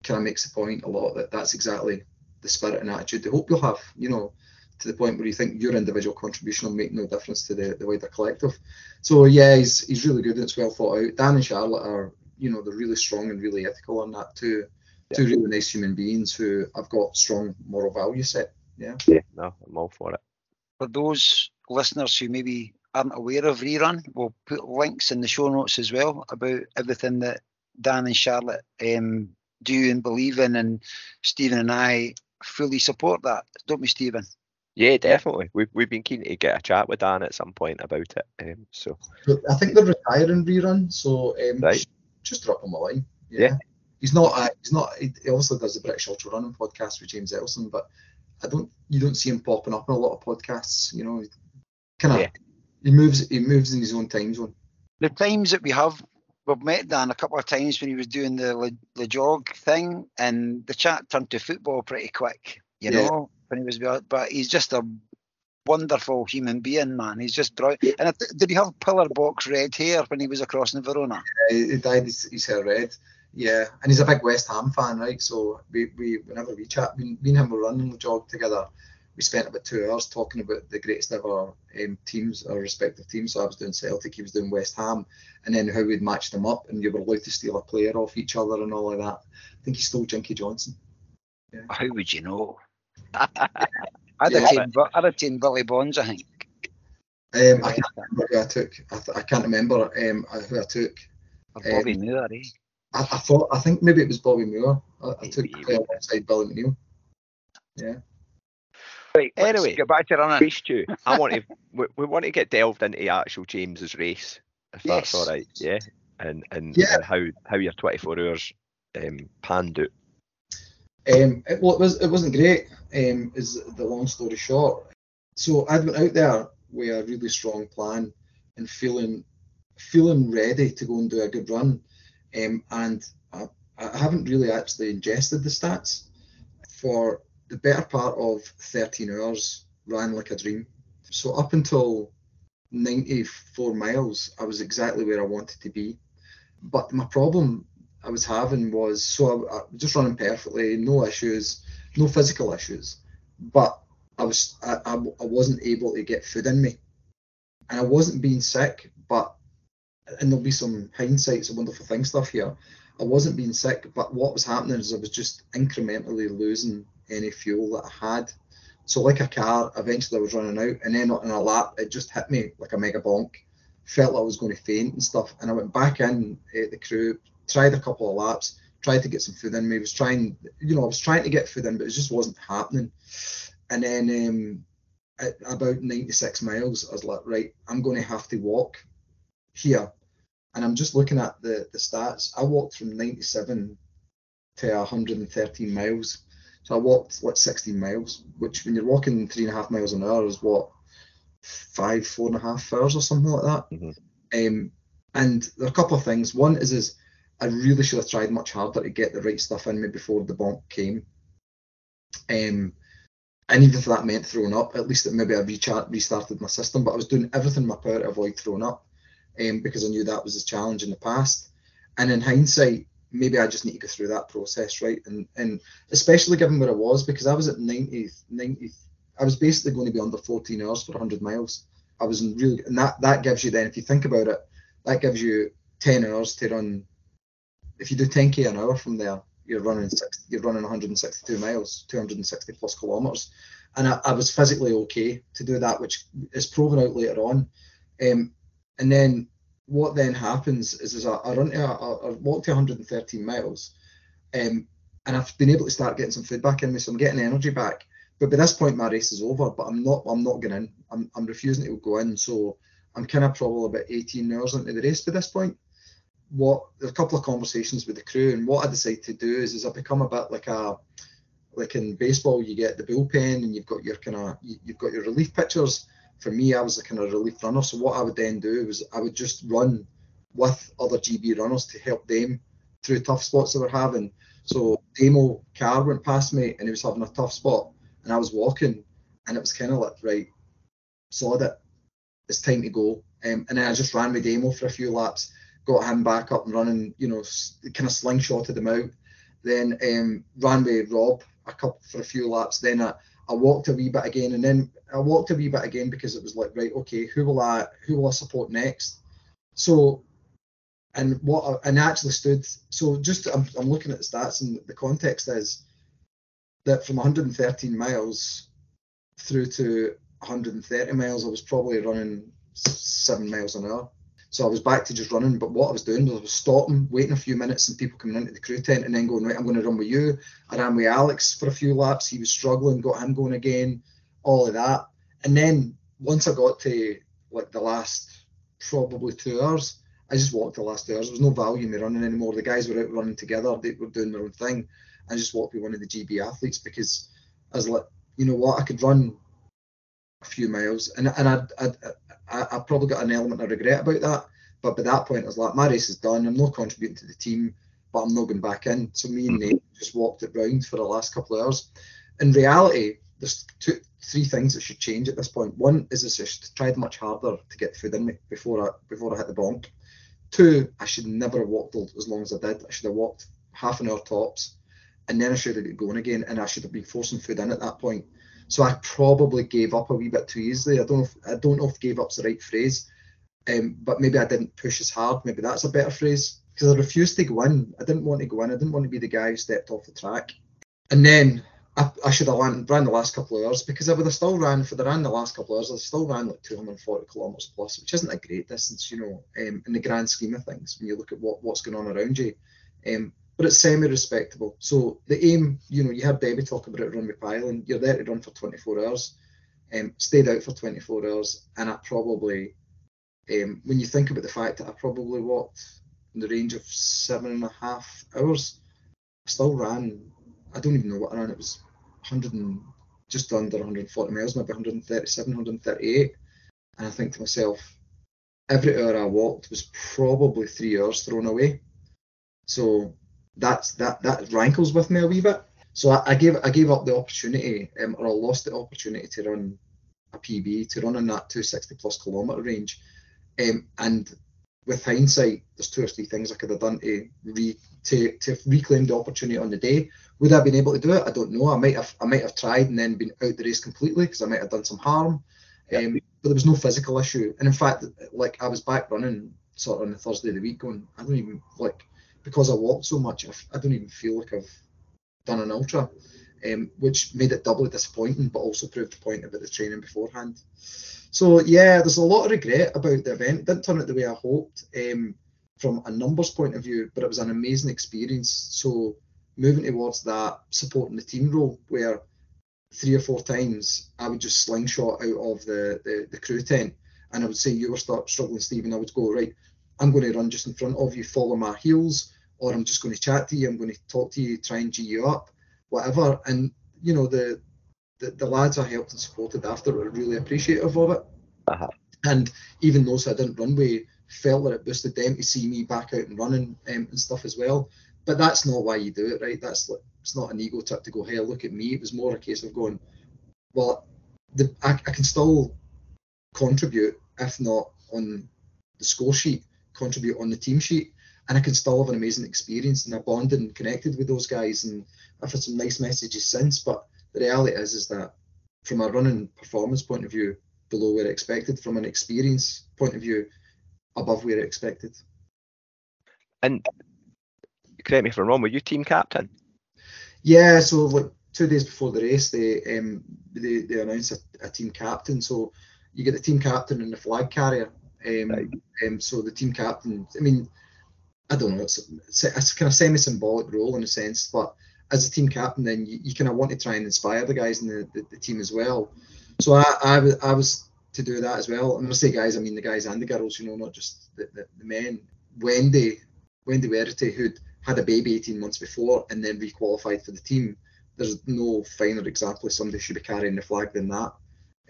[SPEAKER 4] kind of makes the point a lot that that's exactly the spirit and attitude they hope you'll have. You know, to the point where you think your individual contribution will make no difference to the, the wider collective. So yeah, he's he's really good and it's well thought out. Dan and Charlotte are, you know, they're really strong and really ethical on that too. Two really nice human beings who have got strong moral value set. Yeah.
[SPEAKER 2] Yeah, no, I'm all for it.
[SPEAKER 3] For those listeners who maybe aren't aware of Rerun, we'll put links in the show notes as well about everything that Dan and Charlotte um, do and believe in. And Stephen and I fully support that, don't we, Stephen?
[SPEAKER 2] Yeah, definitely. We've we've been keen to get a chat with Dan at some point about it. Um, so
[SPEAKER 4] I think they're retiring rerun, so um,
[SPEAKER 2] Right.
[SPEAKER 4] just, just drop him a line.
[SPEAKER 2] Yeah.
[SPEAKER 4] He's not. Uh, he's not. He he obviously does the British Ultra Running podcast with James Elson, but I don't. You don't see him popping up in a lot of podcasts. You know, kind of.
[SPEAKER 2] Yeah.
[SPEAKER 4] He moves. He moves in his own time zone.
[SPEAKER 3] The times that we have, we've met Dan a couple of times when he was doing the Le, Le Jog thing, and the chat turned to football pretty quick, you
[SPEAKER 4] Yeah.
[SPEAKER 3] know, when he was, but he's just a wonderful human being, man. He's just brilliant. And th- did he have pillar box red hair when he was across in Verona?
[SPEAKER 4] Uh, he dyed his, his hair red. Yeah, and he's a big West Ham fan, right? So we, we whenever we chat, me, me and him were running the jog together. We spent about two hours talking about the greatest ever um, teams, our respective teams. So I was doing Celtic, he was doing West Ham, and then how we'd match them up, and you were allowed to steal a player off each other and all of that. I think he stole Jinky Johnstone.
[SPEAKER 3] How would you know? [LAUGHS] I'd,
[SPEAKER 4] Yeah.
[SPEAKER 3] have I'd have taken Billy Bonds, I think.
[SPEAKER 4] Um, I can't remember who I took. I, th- I can't remember um, who I took.
[SPEAKER 3] Bobby Moore, eh?
[SPEAKER 4] I, I thought I think maybe it was Bobby Moore. I, I took
[SPEAKER 2] Maybe.
[SPEAKER 4] uh, alongside Billy McNeill. Yeah.
[SPEAKER 3] Right, let's
[SPEAKER 2] Anyway.
[SPEAKER 3] get back to running.
[SPEAKER 2] race Stu, I want to [LAUGHS] we, we want to get delved into actual James's race, if that's all right. Yeah, and and,
[SPEAKER 4] Yeah.
[SPEAKER 2] and how how your 24 hours um, panned out.
[SPEAKER 4] Um, it, well, it was it wasn't great. Um, is the long story short. So I went out there with a really strong plan and feeling feeling ready to go and do a good run. Um, and I, I haven't really actually ingested the stats for the better part of 13 hours. Ran like a dream. So up until 94 miles, I was exactly where I wanted to be. But my problem I was having was so I, I was just running perfectly, no issues, no physical issues, but I was I, I, I wasn't able to get food in me, and I wasn't being sick, but and there'll be some hindsight, some wonderful thing stuff here. I wasn't being sick, but what was happening is I was just incrementally losing any fuel that I had. So like a car, eventually I was running out, and then on a lap it just hit me like a mega bonk. Felt like I was going to faint and stuff, and I went back in at the crew, tried a couple of laps, tried to get some food in me. Was trying, you know, I was trying to get food in, but it just wasn't happening. And then um, at about 96 miles, I was like, right, I'm going to have to walk here. And I'm just looking at the the stats. I walked from 97 to 113 miles. So I walked like 16 miles, which when you're walking three and a half miles an hour is what five, four and a half hours or something like that.
[SPEAKER 2] Mhm.
[SPEAKER 4] Um, and there are a couple of things. One is is I really should have tried much harder to get the right stuff in me before the bonk came. Um, and even if that meant throwing up, at least it maybe I rechat, restarted my system. But I was doing everything in my power to avoid throwing up, um, because I knew that was a challenge in the past. And in hindsight, maybe I just need to go through that process, right? And and especially given where I was, because I was at 90, 90 I was basically going to be under 14 hours for 100 miles. I was in really, and that that gives you then, if you think about it, that gives you 10 hours to run. If you do 10k an hour from there, you're running six, you're running 162 miles, 260 plus kilometers, and I, I was physically okay to do that, which is proven out later on. Um, and then what then happens is, is I, I run to a, I walk to 113 miles, um, and I've been able to start getting some food back in me, so I'm getting energy back. But by this point, my race is over. But I'm not. I'm not going in. I'm, I'm refusing to go in. So I'm kind of probably about 18 hours into the race by this point. What a couple of conversations with the crew, and what I decide to do is, is I become a bit like a like in baseball, you get the bullpen and you've got your kind of you've got your relief pitchers. For me, I was a kind of relief runner. So what I would then do was I would just run with other GB runners to help them through tough spots they were having. So Demo car went past me and he was having a tough spot, and I was walking, and it was kind of like right, saw that it's time to go. Um, and then I just ran with Demo for a few laps, got him back up and running, you know, kind of slingshotted him out. Then um, ran with Rob a couple for a few laps. Then I, I walked a wee bit again, and then I walked a wee bit again because it was like right, okay, who will I who will I support next? So, and what I, and actually stood. So just I'm, I'm looking at the stats, and the context is that from 113 miles through to 130 miles, I was probably running seven miles an hour. So I was back to just running, but what I was doing was I was stopping, waiting a few minutes, and people coming into the crew tent, and then going right. I'm going to run with you. I ran with Alex for a few laps. He was struggling, got him going again, all of that. And then once I got to like the last probably two hours, I just walked the last two hours. There was no value in me running anymore. The guys were out running together. They were doing their own thing. I just walked with one of the GB athletes because I was like, you know what, I could run a few miles, and and I I I, I probably got an element of regret about that. But by that point, I was like, my race is done. I'm not contributing to the team, but I'm not going back in. So me and mm-hmm. Nate just walked it round for the last couple of hours. In reality, there's two, three things that should change at this point. One is I should tried much harder to get food in me before I before I hit the bonk. Two, I should never have walked as long as I did. I should have walked half an hour tops, and then I should have got going again, and I should have been forcing food in at that point. So I probably gave up a wee bit too easily. I don't know if, I don't know if gave up's the right phrase, um, but maybe I didn't push as hard. Maybe that's a better phrase because I refused to go in. I didn't want to go in. I didn't want to be the guy who stepped off the track. And then I, I should have ran, the last couple of hours because I would have still ran for the ran the last couple of hours. I still ran like 240 kilometers plus, which isn't a great distance, you know, um, in the grand scheme of things when you look at what, what's going on around you. Um, but it's semi-respectable. So the aim, you know, you heard Debbie talk about it, run with pile, and you're there to run for 24 hours. Um, stayed out for 24 hours, and I probably, um, when you think about the fact that I probably walked in the range of seven and a half hours, I still ran. I don't even know what I ran. It was 100 and just under 140 miles, maybe 137, 138. And I think to myself, every hour I walked was probably three hours thrown away. So that's that that rankles with me a wee bit. So I, I gave I gave up the opportunity, um, or I lost the opportunity to run a PB to run in that 260 plus kilometre range. Um, and with hindsight, there's two or three things I could have done to re to, to reclaim the opportunity on the day. Would I have been able to do it? I don't know. I might have I might have tried and then been out the race completely because I might have done some harm. Um, but there was no physical issue. And in fact, like I was back running sort of on the Thursday of the week going, I don't even like because I walked so much, I don't even feel like I've done an ultra, um, which made it doubly disappointing, but also proved the point about the training beforehand. So yeah, there's a lot of regret about the event. It didn't turn out the way I hoped um, from a numbers point of view, but it was an amazing experience. So moving towards that supporting the team role, where three or four times I would just slingshot out of the, the, the crew tent and I would say you were start struggling, Stephen. I would go right. I'm going to run just in front of you, follow my heels, or I'm just going to chat to you. I'm going to talk to you, try and g you up, whatever. And you know the the, the lads I helped and supported after were really appreciative of it.
[SPEAKER 2] Uh-huh.
[SPEAKER 4] And even those I didn't run with felt that it boosted them to see me back out and running um, and stuff as well. But that's not why you do it, right? That's like, it's not an ego trip to go, hey, look at me. It was more a case of going, well, the, I, I can still contribute, if not on the score sheet, contribute on the team sheet, and I can still have an amazing experience. And I bonded and connected with those guys, and I've had some nice messages since. But the reality is, is that from a running performance point of view, below where expected. From an experience point of view, above where expected.
[SPEAKER 2] And correct me if I'm wrong. Were you team captain?
[SPEAKER 4] Yeah. So like two days before the race, they um, they, they announced a, a team captain. So you get the team captain and the flag carrier Um,
[SPEAKER 2] Right.
[SPEAKER 4] um, so the team captain, I mean, I don't know, it's, it's, it's kind of semi-symbolic role in a sense, but as a team captain, then you, you kind of want to try and inspire the guys in the, the, the team as well. So I, I, was, I was to do that as well. And when I say guys, I mean the guys and the girls, you know, not just the, the, the men. Wendy, Wendy Whearity, who'd had a baby 18 months before and then requalified for the team, there's no finer example of somebody should be carrying the flag than that.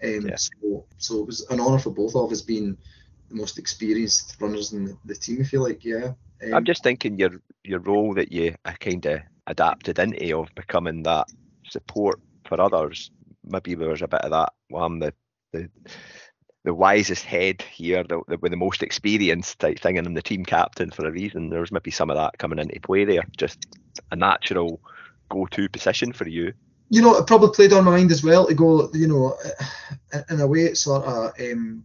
[SPEAKER 4] Um,
[SPEAKER 2] Yeah.
[SPEAKER 4] so, so it was an honour for both of us being the most experienced runners in the, the team, if you like, yeah. Um,
[SPEAKER 2] I'm just thinking your your role that you kind of adapted into of becoming that support for others. Maybe there was a bit of that. Well, I'm the the, the wisest head here, the, the with the most experience type thing, and I'm the team captain for a reason. There was maybe some of that coming into play there. Just a natural go-to position for you.
[SPEAKER 4] you know, it probably played on my mind as well to go, you know, in- in a way, it sort of um,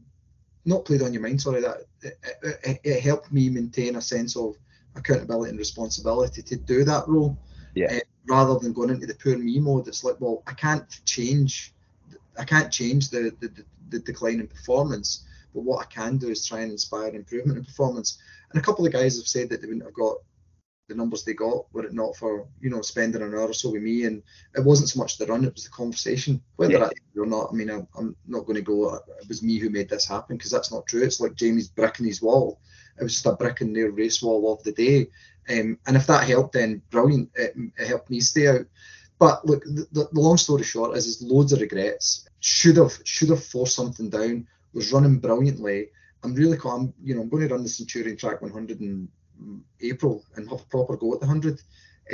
[SPEAKER 4] not played on your mind. Sorry, that it, it, it helped me maintain a sense of accountability and responsibility to do that role.
[SPEAKER 2] Yeah.
[SPEAKER 4] Uh, rather than going into the poor me mode, it's like, well, I can't change, I can't change the the, the, the decline in performance, but what I can do is try and inspire improvement in performance. And a couple of guys have said that they wouldn't have got the numbers they got were it not for you know spending an hour or so with me. And it wasn't so much the run it was the conversation. Whether
[SPEAKER 2] Yeah.
[SPEAKER 4] true or not i mean I'm, I'm not going to go "Uh, it was me who made this happen because that's not true. It's like jamie's brick in his wall. It was just a brick in their race wall of the day. Um, and if that helped then brilliant. It, it helped me stay out. But look the, the, the long story short is there's loads of regrets. Should have should have forced something down. Was running brilliantly. I'm really I'm you know i'm going to run the centurion track 100 in april and have a proper go at the 100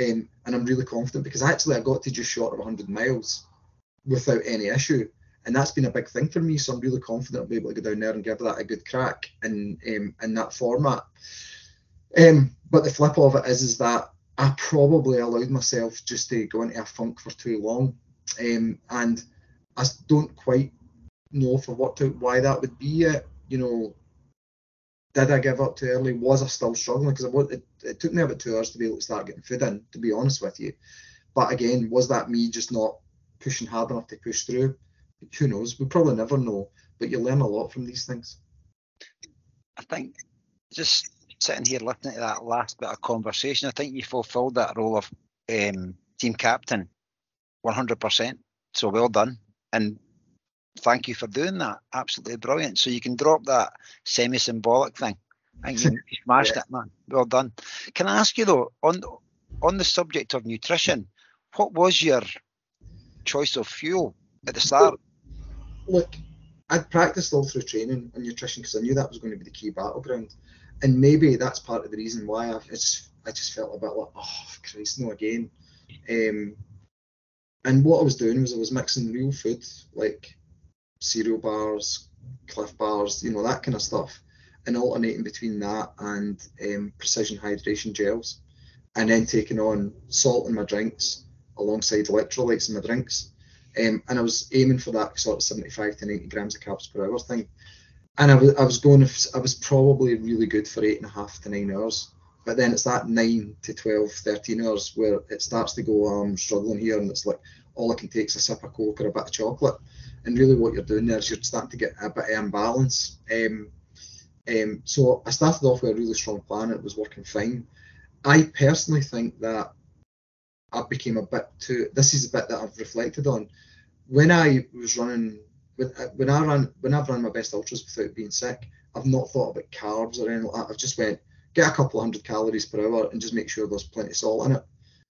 [SPEAKER 4] um, and i'm really confident because actually i got to just short of 100 miles without any issue. And that's been a big thing for me so i'm really confident i'll be able to go down there and give that a good crack in um, in that format. Um, but the flip of it is is that i probably allowed myself just to go into a funk for too long. Um, and I don't quite know for what to why that would be yet you know did I give up too early? Was I still struggling? Because it, it, took me about two hours to be able to start getting food in, to be honest with you. But again, was that me just not pushing hard enough to push through? Who knows? We probably never know. But you learn a lot from these things.
[SPEAKER 3] I think just sitting here listening to that last bit of conversation, I think you fulfilled that role of um, team captain 100%. So well done. And thank you for doing that. Absolutely brilliant. So you can drop that semi symbolic thing. I think [LAUGHS] you smashed it, man. Well done. Can I ask you though, on on the subject of nutrition, what was your choice of fuel at the start?
[SPEAKER 4] Look, I'd practiced all through training on nutrition because I knew that was going to be the key battleground. And maybe that's part of the reason why I, it's, I just felt a bit like, oh, Christ, no again. Um, and what I was doing was I was mixing real food like cereal bars, Clif bars, you know, that kind of stuff, and alternating between that and um, precision hydration gels, and then taking on salt in my drinks alongside electrolytes in my drinks. Um, and I was aiming for that sort of 75 to 90 grams of carbs per hour thing. And I was, I was going, I was probably really good for eight and a half to nine hours. But then it's that nine to 12, 13 hours where it starts to go, I'm struggling here. And it's like, all I can take is a sip of Coke or a bit of chocolate. And really what you're doing there is you're starting to get a bit of imbalance. Um, um, so I started off with a really strong plan. It was working fine. I personally think that I became a bit too. This is a bit that I've reflected on. When I was running, when, when I ran, when I've run my best ultras without being sick, I've not thought about carbs or anything like that. I've just went get a couple of hundred calories per hour and just make sure there's plenty of salt in it,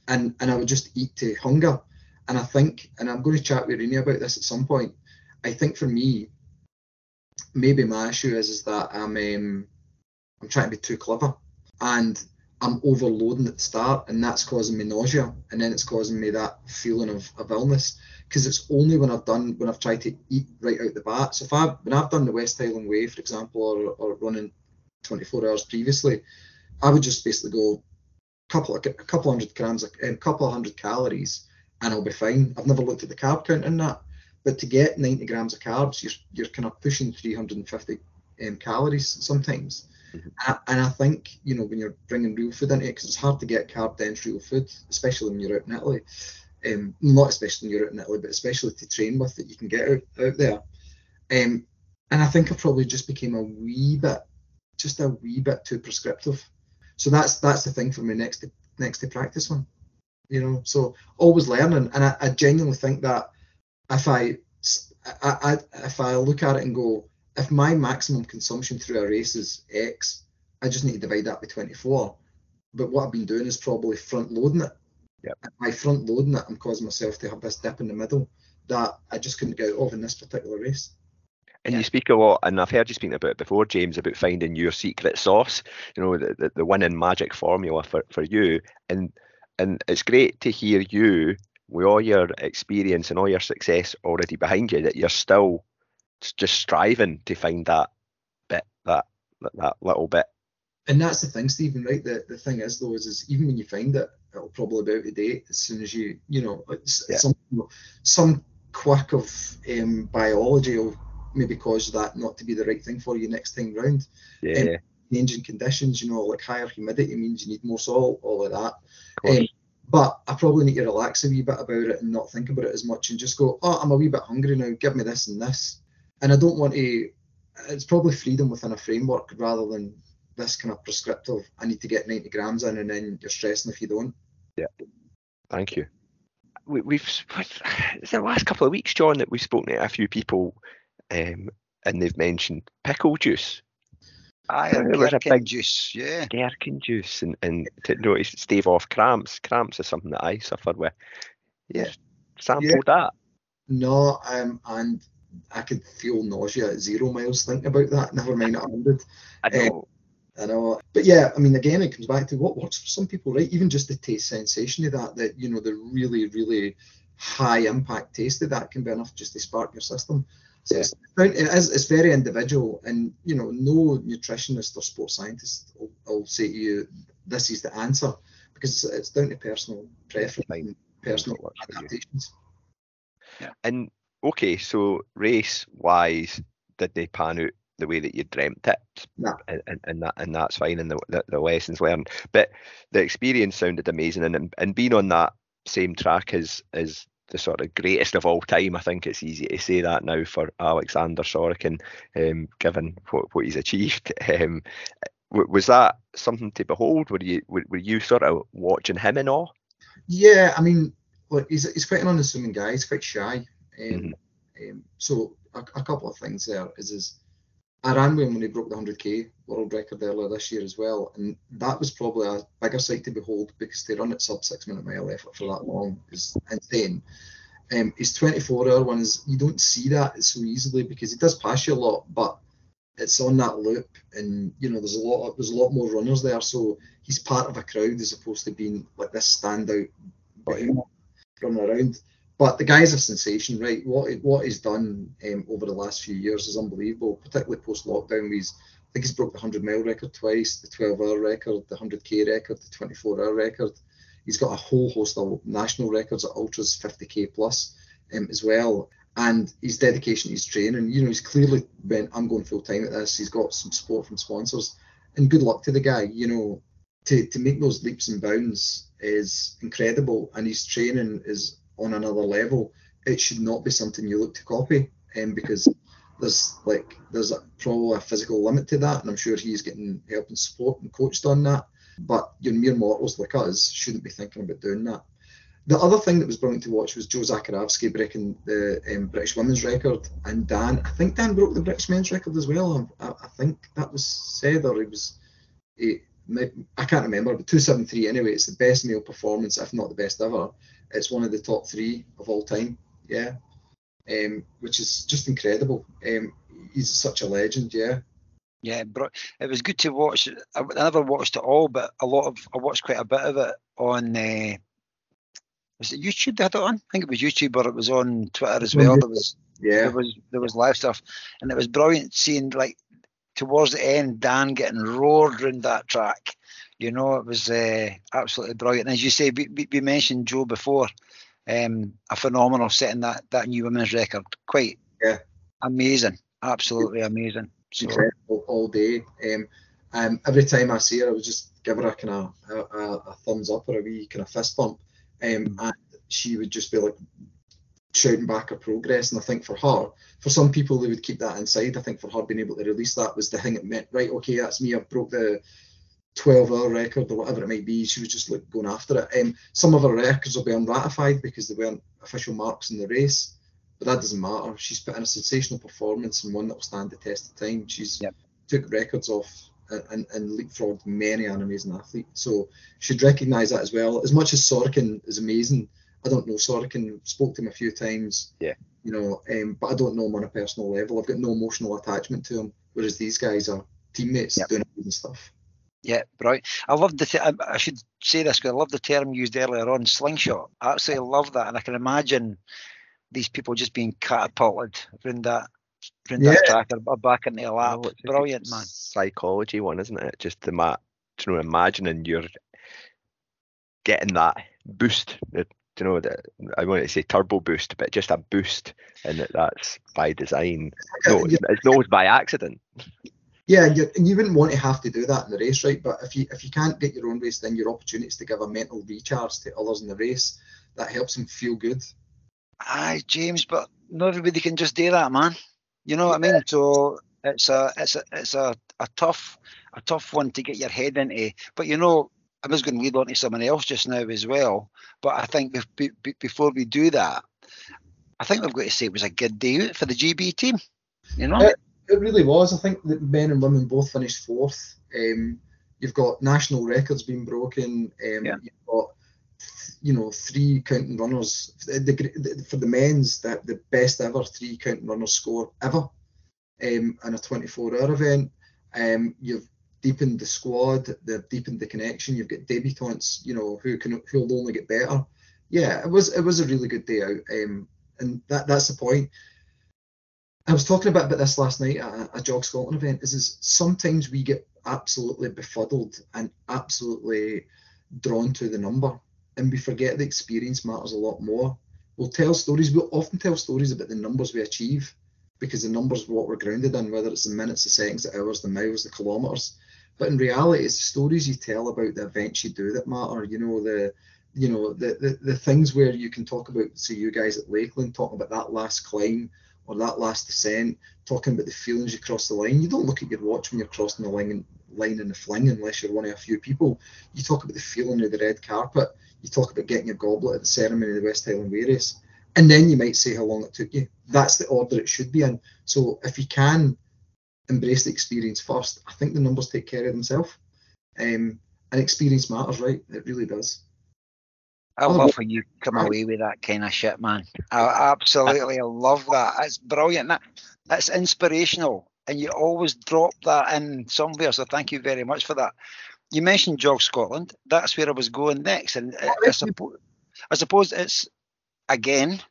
[SPEAKER 4] and and I would just eat to hunger. And I think, and I'm going to chat with Rini about this at some point. I think for me, maybe my issue is is that I'm um, I'm trying to be too clever, and I'm overloading at the start, and that's causing me nausea, and then it's causing me that feeling of, of illness. Because it's only when I've done when I've tried to eat right out the bat. So if I when I've done the West Highland Way, for example, or, or running 24 hours previously, I would just basically go a couple of, a couple hundred grams, a couple of hundred calories, and I'll be fine. I've never looked at the carb count in that, but to get 90 grams of carbs, you're you're kind of pushing 350 um, calories sometimes.
[SPEAKER 2] Mhm.
[SPEAKER 4] A- And I think you know when you're bringing real food into it, because it's hard to get carb dense real food, especially when you're out in Italy. Um, not especially when you're out in Italy, but especially to train with that you can get out, out there. Um, and I think I probably just became a wee bit, just a wee bit too prescriptive. So that's that's the thing for me next to next to practice one, you know. So always learning, and I, I genuinely think that if I, I, I if I look at it and go, if my maximum consumption through a race is X, I just need to divide that by 24. But what I've been doing is probably front loading it.
[SPEAKER 2] Yep.
[SPEAKER 4] By front loading it, I'm causing myself to have this dip in the middle that I just couldn't get out of in this particular race.
[SPEAKER 2] And
[SPEAKER 3] Yeah.
[SPEAKER 2] you speak a lot, and I've heard you speak about it before, James, about finding your secret sauce. You know, the, the, the winning magic formula for, for you. And and it's great to hear you with all your experience and all your success already behind you that you're still just striving to find that bit, that that, little bit.
[SPEAKER 4] And that's the thing, Stephen, right? The the thing is though, is, is even when you find it, it'll probably be out of date as soon as you, you know, it's,
[SPEAKER 2] Yeah.
[SPEAKER 4] some some quirk of um, biology will maybe cause that not to be the right thing for you next time round.
[SPEAKER 2] Yeah,
[SPEAKER 4] Changing conditions, you know, like higher humidity means you need more salt, all of that. Um, but I probably need to relax a wee bit about it and not think about it as much and just go, oh, I'm a wee bit hungry now. Give me this and this. And I don't want to. It's probably freedom within a framework rather than this kind of prescriptive. I need to get 90 grams in, and then you're stressing if you don't. Yeah.
[SPEAKER 2] Thank you. We, we've it's the last couple of weeks, John, that we've spoken to a few people, um, and they've mentioned pickle juice.
[SPEAKER 3] Aye,
[SPEAKER 2] Yeah, it was a
[SPEAKER 3] gherkin
[SPEAKER 2] big-
[SPEAKER 3] juice. Yeah.
[SPEAKER 2] gherkin juice and, and to notice stave off cramps. Cramps is something that I suffered with. Yeah. Sampled that.
[SPEAKER 4] No, um, and I could feel nausea at zero miles thinking about that. Never mind at 100.
[SPEAKER 2] I
[SPEAKER 4] Eh,
[SPEAKER 2] know.
[SPEAKER 4] I know, but yeah, I mean, again, it comes back to what works for some people, right? Even just the taste sensation of that, that you know, the really, really high impact taste of that can be enough just to spark your system. So
[SPEAKER 2] Yeah.
[SPEAKER 4] it's, it is, it's very individual, and you know, no nutritionist or sports scientist will, will say to you, "This is the answer," because it's, it's down to personal preference and personal
[SPEAKER 2] What works for you.
[SPEAKER 4] adaptations.
[SPEAKER 2] And okay, so race wise, did they pan out the way that you dreamt it?
[SPEAKER 4] No.
[SPEAKER 2] And, and, and that and that's fine and the, the, the lessons learned. But the experience sounded amazing and, and and being on that same track is is the sort of greatest of all time. I think it's easy to say that now for Alexander Sorokin, um, given what, what he's achieved. [LAUGHS] Um, w- was that something to behold? Were you were, were you sort of watching him in awe?
[SPEAKER 4] Yeah, I mean, look, he's, he's quite an unassuming guy. He's quite shy. Um, um, so a, a couple of things there is, is I ran with him when he broke the 100k world record earlier this year as well, and that was probably a bigger sight to behold because to run at sub six minute mile effort for that long is insane. Um, his 24 hour one is you don't see that so easily because he does pass you a lot, but it's on that loop, and you know there's a lot of, there's a lot more runners there, so he's part of a crowd as opposed to being like this standout running around. But the guy's a sensation, right? What what he's done um, over the last few years is unbelievable, particularly post lockdown. He's I think he's broke the 100 mile record twice, the 12 hour record, the 100k record, the 24 hour record. He's got a whole host of national records at ultras, 50k plus um, as well. And his dedication his training, you know, he's clearly went, I'm going full time at this. He's got some support from sponsors. And good luck to the guy, you know, to, to make those leaps and bounds is incredible. And his training is on another level. It should not be something you look to copy um, because there's like there's a, probably a physical limit to that, and I'm sure he's getting help and support and coached on that. But your mere mortals like us shouldn't be thinking about doing that. The other thing that was brilliant to watch was Joe Zakrzewski breaking the um, British women's record, and Dan, I think Dan broke the British men's record as well. I, I think that was said, or he was, he, I can't remember, but 273 anyway. It's the best male performance, if not the best ever. It's one of the top three of all time. Yeah, um, which is just incredible. Um, he's such a legend. Yeah.
[SPEAKER 3] Yeah, bro, it was good to watch. I, I never watched it all, but a lot of I watched quite a bit of it on. Uh, was it YouTube? They had it on. I think it was YouTube, or it was on Twitter as well. There was
[SPEAKER 4] Yeah.
[SPEAKER 3] there was there was live stuff, and it was brilliant seeing like towards the end Dan getting roared round that track. You know, it was uh, absolutely brilliant. And as you say, we, we, we mentioned Joe before, um, a phenomenal setting that that new women's record. Quite
[SPEAKER 4] Yeah.
[SPEAKER 3] amazing, absolutely amazing. So,
[SPEAKER 4] incredible all day. Um, um, every time I see her, I would just give her a kind of a, a, a thumbs up or a wee kind of fist bump, um, and she would just be like shouting back her progress. And I think for her, for some people, they would keep that inside. I think for her being able to release that was the thing it meant, right, okay, that's me. I've broke the 12 hour record or whatever it might be. She was just like going after it. Um, some of her records will be unratified because they weren't official marks in the race, but that doesn't matter. She's put in a sensational performance and one that will stand the test of time. She's
[SPEAKER 3] Yep.
[SPEAKER 4] took records off and, and leapfrogged many an amazing athlete. So should recognise that as well. As much as Sorokin is amazing, I don't know Sorokin. Spoke to him a few times.
[SPEAKER 2] Yeah.
[SPEAKER 4] You know, um, but I don't know him on a personal level. I've got no emotional attachment to him. Whereas these guys are teammates
[SPEAKER 3] Yep.
[SPEAKER 4] doing amazing stuff.
[SPEAKER 3] Yeah, right. I love the. Th- I, I should say this because I love the term used earlier on, slingshot. I absolutely love that, and I can imagine these people just being catapulted around that, around that
[SPEAKER 4] Yeah.
[SPEAKER 3] track or back into a lap.
[SPEAKER 2] Oh, it's a
[SPEAKER 3] Brilliant, man.
[SPEAKER 2] Psychology one, isn't it? Just the ma- do you know, imagining you're getting that boost. That do you know that I want to say turbo boost, but just a boost, and that that's by design. No,
[SPEAKER 4] Yeah.
[SPEAKER 2] it's not by accident.
[SPEAKER 4] Yeah, and you, and you wouldn't want to have to do that in the race, right? But if you if you can't get your own race, then your opportunity is to give a mental recharge to others in the race. That helps them feel good.
[SPEAKER 3] Aye, James, but not everybody can just do that, man. You know what I mean? So it's a it's a it's a, a tough a tough one to get your head into. But you know, I was going to lead on to someone else just now as well. But I think bef- be, be, before we do that, I think we've got to say it was a good day for the GB team. You know?
[SPEAKER 4] Yeah. It really was. I think that men and women both finished fourth. Um, you've got national records being broken. Um,
[SPEAKER 3] Yeah.
[SPEAKER 4] You've got you know three counting runners. The, the, for the men's, the, the best ever three counting runners score ever um, in a 24-hour event. Um, you've deepened the squad. They've deepened the connection. You've got debutantes. You know who can who'll only get better. Yeah, it was it was a really good day out. Um, and that that's the point. I was talking about, about this last night at a, Jog Scotland event. Is, is sometimes we get absolutely befuddled and absolutely drawn to the number, and we forget the experience matters a lot more. We'll tell stories. We'll often tell stories about the numbers we achieve because the numbers are what we're grounded in, whether it's the minutes, the seconds, the hours, the miles, the kilometres. But in reality, it's the stories you tell about the events you do that matter. You know the you know the, the the things where you can talk about. So you guys at Lakeland talking about that last climb or that last descent, talking about the feelings you cross the line. You don't look at your watch when you're crossing the line, line in the fling unless you're one of a few people. You talk about the feeling of the red carpet. You talk about getting your goblet at the ceremony of the West Highland race. And then you might say how long it took you. That's the order it should be in. So if you can embrace the experience first, I think the numbers take care of themselves. Um, and experience matters, right? It really does.
[SPEAKER 3] I love when you come away with that kind of shit, man. I absolutely [LAUGHS] love that. It's brilliant. That, that's inspirational. And you always drop that in somewhere. So thank you very much for that. You mentioned Jog Scotland. That's where I was going next. And I, I, suppose, I suppose it's, again,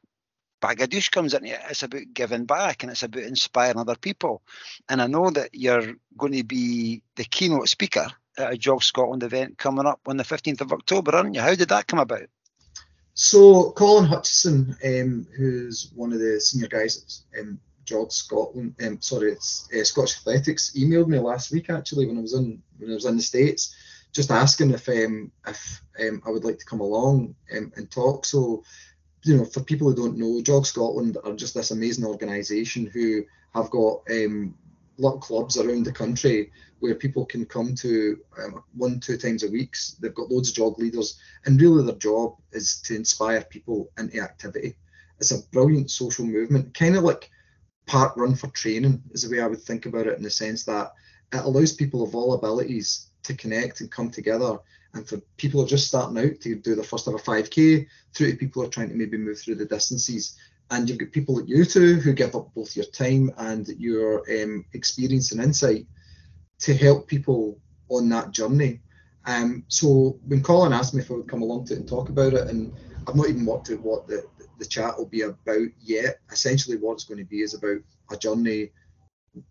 [SPEAKER 3] Badaguish comes in it. It's about giving back and it's about inspiring other people. And I know that you're going to be the keynote speaker at a Jog Scotland event coming up on the 15th of October, aren't you? How did that come about?
[SPEAKER 4] So Colin Hutchison, um, who's one of the senior guys at um, Jog Scotland, um, sorry, it's uh, Scottish Athletics, emailed me last week actually when I was in when I was in the states, just asking if um, if um, I would like to come along um, and talk. So, you know, for people who don't know, Jog Scotland are just this amazing organisation who have got um, little clubs around the country where people can come to um, one, two times a week. They've got loads of jog leaders, and really their job is to inspire people into activity. It's a brilliant social movement, kind of like park run for training, is the way I would think about it, in the sense that it allows people of all abilities to connect and come together. And for people who are just starting out to do their first ever 5K, through to people who are trying to maybe move through the distances. And you've got people like you two who give up both your time and your um, experience and insight to help people on that journey. Um, so when Colin asked me if I would come along to it and talk about it, and I've not even worked out what the, the chat will be about yet. Essentially, what it's going to be is about a journey.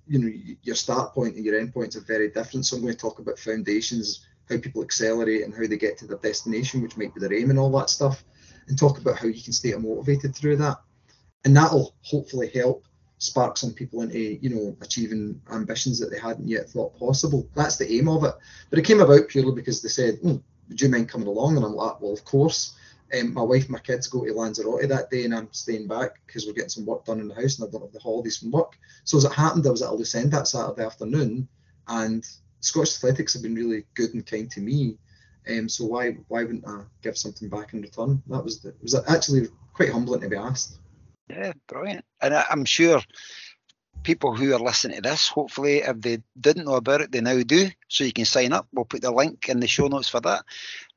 [SPEAKER 4] You know, your start point and your end points are very different. So I'm going to talk about foundations, how people accelerate, and how they get to their destination, which might be their aim and all that stuff, and talk about how you can stay motivated through that. And that'll hopefully help spark some people into you know achieving ambitions that they hadn't yet thought possible. That's the aim of it. But it came about purely because they said, hmm, "Would you mind coming along?" And I'm like, "Well, of course." Um, my wife and my kids go to Lanzarote that day, and I'm staying back because we're getting some work done in the house, and I don't have the holidays from work. So as it happened, I was at a end that Saturday afternoon, and Scottish Athletics have been really good and kind to me. Um, so why why wouldn't I give something back in return? That was the, was actually quite humbling to be asked.
[SPEAKER 3] Yeah, brilliant. And I, I'm sure people who are listening to this, hopefully, if they didn't know about it, they now do. So you can sign up. We'll put the link in the show notes for that.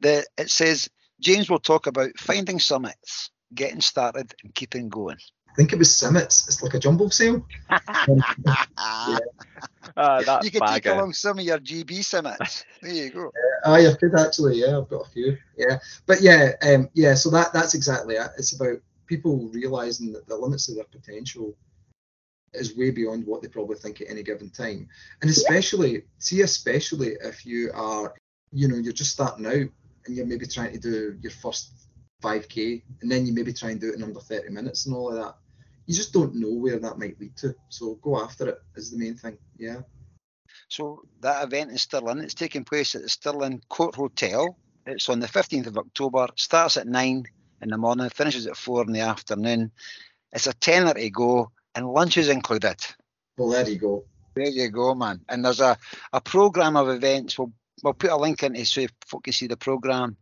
[SPEAKER 3] The, it says James will talk about finding summits, getting started, and keeping going.
[SPEAKER 4] I think it was Summits. It's like a jumble sale. [LAUGHS]
[SPEAKER 2] Ah, that's
[SPEAKER 3] you can take
[SPEAKER 2] bagging.
[SPEAKER 3] along some of your GB summits. There you go.
[SPEAKER 4] Ah, you could actually, yeah, I've got a few, yeah, but yeah, um, yeah. So that that's exactly it. It's about people realizing that the limits of their potential is way beyond what they probably think at any given time, and especially see, especially if you are, you know, you're just starting out and you're maybe trying to do your first 5k, and then you maybe try and do it in under 30 minutes and all of that. You just don't know where that might lead to. So go after it is the main thing. Yeah.
[SPEAKER 3] So that event in Stirling, it's taking place at the Stirling Court Hotel. It's on the 15th of October. Starts at nine in the morning, finishes at four in the afternoon. It's a tenner to go, and lunch is included.
[SPEAKER 4] Well, there you go.
[SPEAKER 3] There you go, man. And there's a, a program of events. We'll we'll put a link in it so folk can see the program.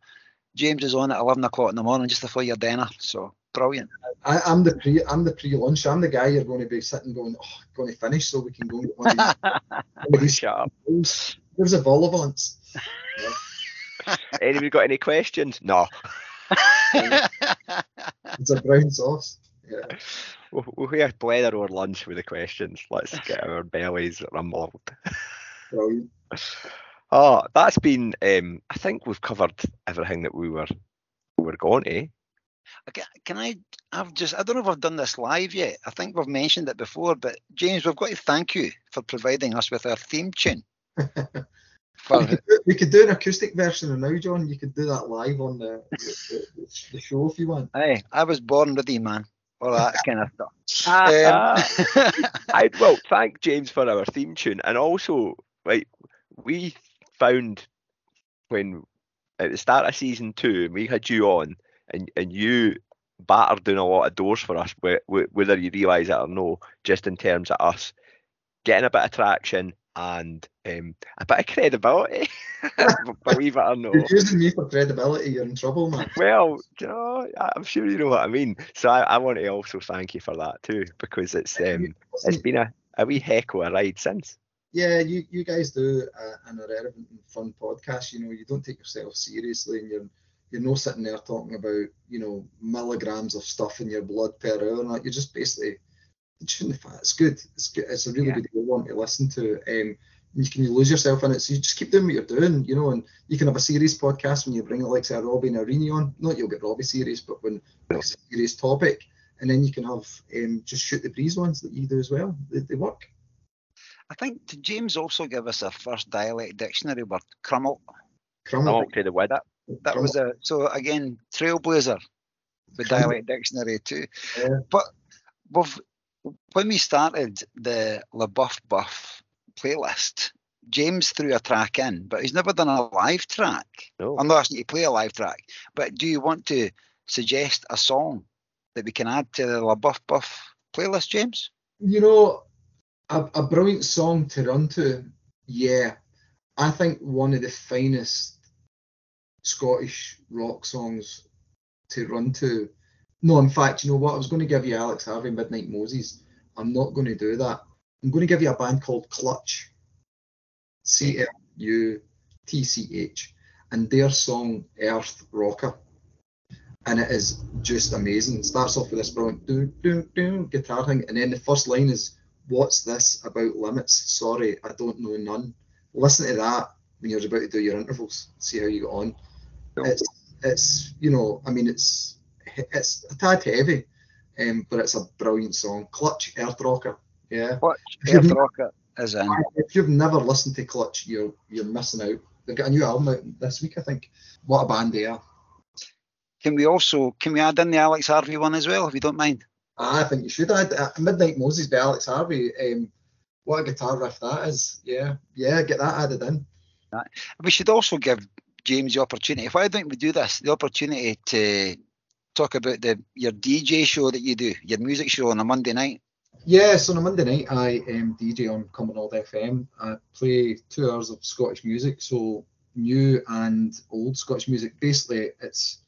[SPEAKER 3] James is on at 11 o'clock in the morning just before your dinner. So brilliant.
[SPEAKER 4] I, I'm the pre I'm the pre lunch. I'm the guy you're going to be sitting going, oh, going to finish so we can go and get one of these, [LAUGHS] one of these
[SPEAKER 2] Shut up.
[SPEAKER 4] There's a vol of once.
[SPEAKER 2] Anybody got any questions? No. [LAUGHS]
[SPEAKER 4] It's a brown sauce. Yeah.
[SPEAKER 2] We'll, we'll hear blether over lunch with the questions. Let's get our bellies rumbled.
[SPEAKER 4] Brilliant. [LAUGHS]
[SPEAKER 2] Oh, that's been. Um, I think we've covered everything that we were we were going to.
[SPEAKER 3] Okay, Can I? I've just. I don't know if I've done this live yet. I think we've mentioned it before, but James, we've got to thank you for providing us with our theme tune. For, [LAUGHS]
[SPEAKER 4] we, could do, we could do an acoustic version of now, John. You could do that live on the, the, the, the show if you want.
[SPEAKER 3] hey, I was born ready, man. All that kind of stuff. [LAUGHS]
[SPEAKER 2] Ah,
[SPEAKER 3] Um, [LAUGHS]
[SPEAKER 2] I'd well thank James for our theme tune, and also like we found when at the start of season two we had you on, and and you battered down a lot of doors for us, whe- whe- whether you realise it or no, just in terms of us getting a bit of traction and um, a bit of credibility, [LAUGHS] believe it or not.
[SPEAKER 4] You're using me for credibility. You're in trouble, man.
[SPEAKER 2] Well, you know, I'm sure you know what I mean. So I, I want to also thank you for that too, because it's um, it's been a, a wee heck of a ride since.
[SPEAKER 4] Yeah, you, you guys do uh, an irrelevant and fun podcast. You know, you don't take yourself seriously, and you're you're not sitting there talking about you know milligrams of stuff in your blood per hour. And that. You're just basically the fat. It's good. It's good. It's a really
[SPEAKER 3] Yeah.
[SPEAKER 4] good one to listen to. Um, you can lose yourself in it, so you just keep doing what you're doing, you know. And you can have a serious podcast when you bring it like say a Robbie and a on. Not you'll get Robbie serious, but when it's a serious topic, and then you can have um, just shoot the breeze ones that you do as well. They, they work.
[SPEAKER 3] I think did James also give us our first dialect dictionary word, crummel.
[SPEAKER 2] I'm
[SPEAKER 4] Crumble.
[SPEAKER 2] to oh, the with it.
[SPEAKER 3] That was a so again trailblazer with
[SPEAKER 4] Crummel.
[SPEAKER 3] dialect dictionary too.
[SPEAKER 4] Yeah.
[SPEAKER 3] But we've, when we started the LaBeouf Buff playlist, James threw a track in, but he's never done a live track.
[SPEAKER 2] No.
[SPEAKER 3] I'm not asking you to play a live track, but do you want to suggest a song that we can add to the LaBeouf Buff playlist, James?
[SPEAKER 4] You know, a, a brilliant song to run to. Yeah, I think one of the finest Scottish rock songs to run to. No, in fact, you know what? I was going to give you Alex Harvey, Midnight Moses. I'm not going to do that. I'm going to give you a band called Clutch. C L U T C H, and their song Earth Rocker. And it is just amazing. It starts off with this brilliant do, do, do, guitar thing, and then the first line is, What's this about limits? Sorry, I don't know none. Listen to that when you're about to do your intervals, see how you get on. It's, it's you know, I mean, it's it's a tad heavy, um, but it's a brilliant song. Clutch, Earth Rocker. Yeah. You've
[SPEAKER 3] Earth Rocker is in.
[SPEAKER 4] If you've never listened to Clutch, you're you're missing out. They've got a new album out this week, I think. What a band they are.
[SPEAKER 3] Can we also can we add in the Alex Harvey one as well, if you don't mind?
[SPEAKER 4] I think you should add uh, Midnight Moses by Alex Harvey. Um, what a guitar riff that is. Yeah, yeah, get that added in.
[SPEAKER 3] We should also give James the opportunity. Why don't we do this? The opportunity to talk about the your DJ show that you do, your music show on a Monday night.
[SPEAKER 4] Yeah, so on a Monday night, I um, DJ on Cumbernauld FM. I play two hours of Scottish music, so new and old Scottish music. Basically, it's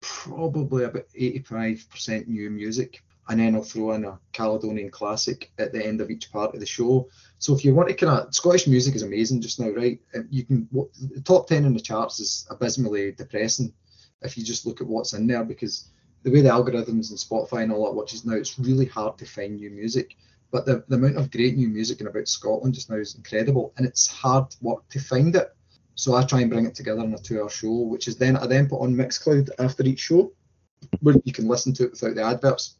[SPEAKER 4] probably about 85% new music, and then I'll throw in a Caledonian classic at the end of each part of the show. So if you want to kind of Scottish music is amazing just now, right? You can the top 10 in the charts is abysmally depressing if you just look at what's in there because the way the algorithms and Spotify and all that watches now, it's really hard to find new music. But the, the amount of great new music and about Scotland just now is incredible, and it's hard work to find it. So I try and bring it together in a two-hour show, which is then I then put on Mixcloud after each show, where you can listen to it without the adverts,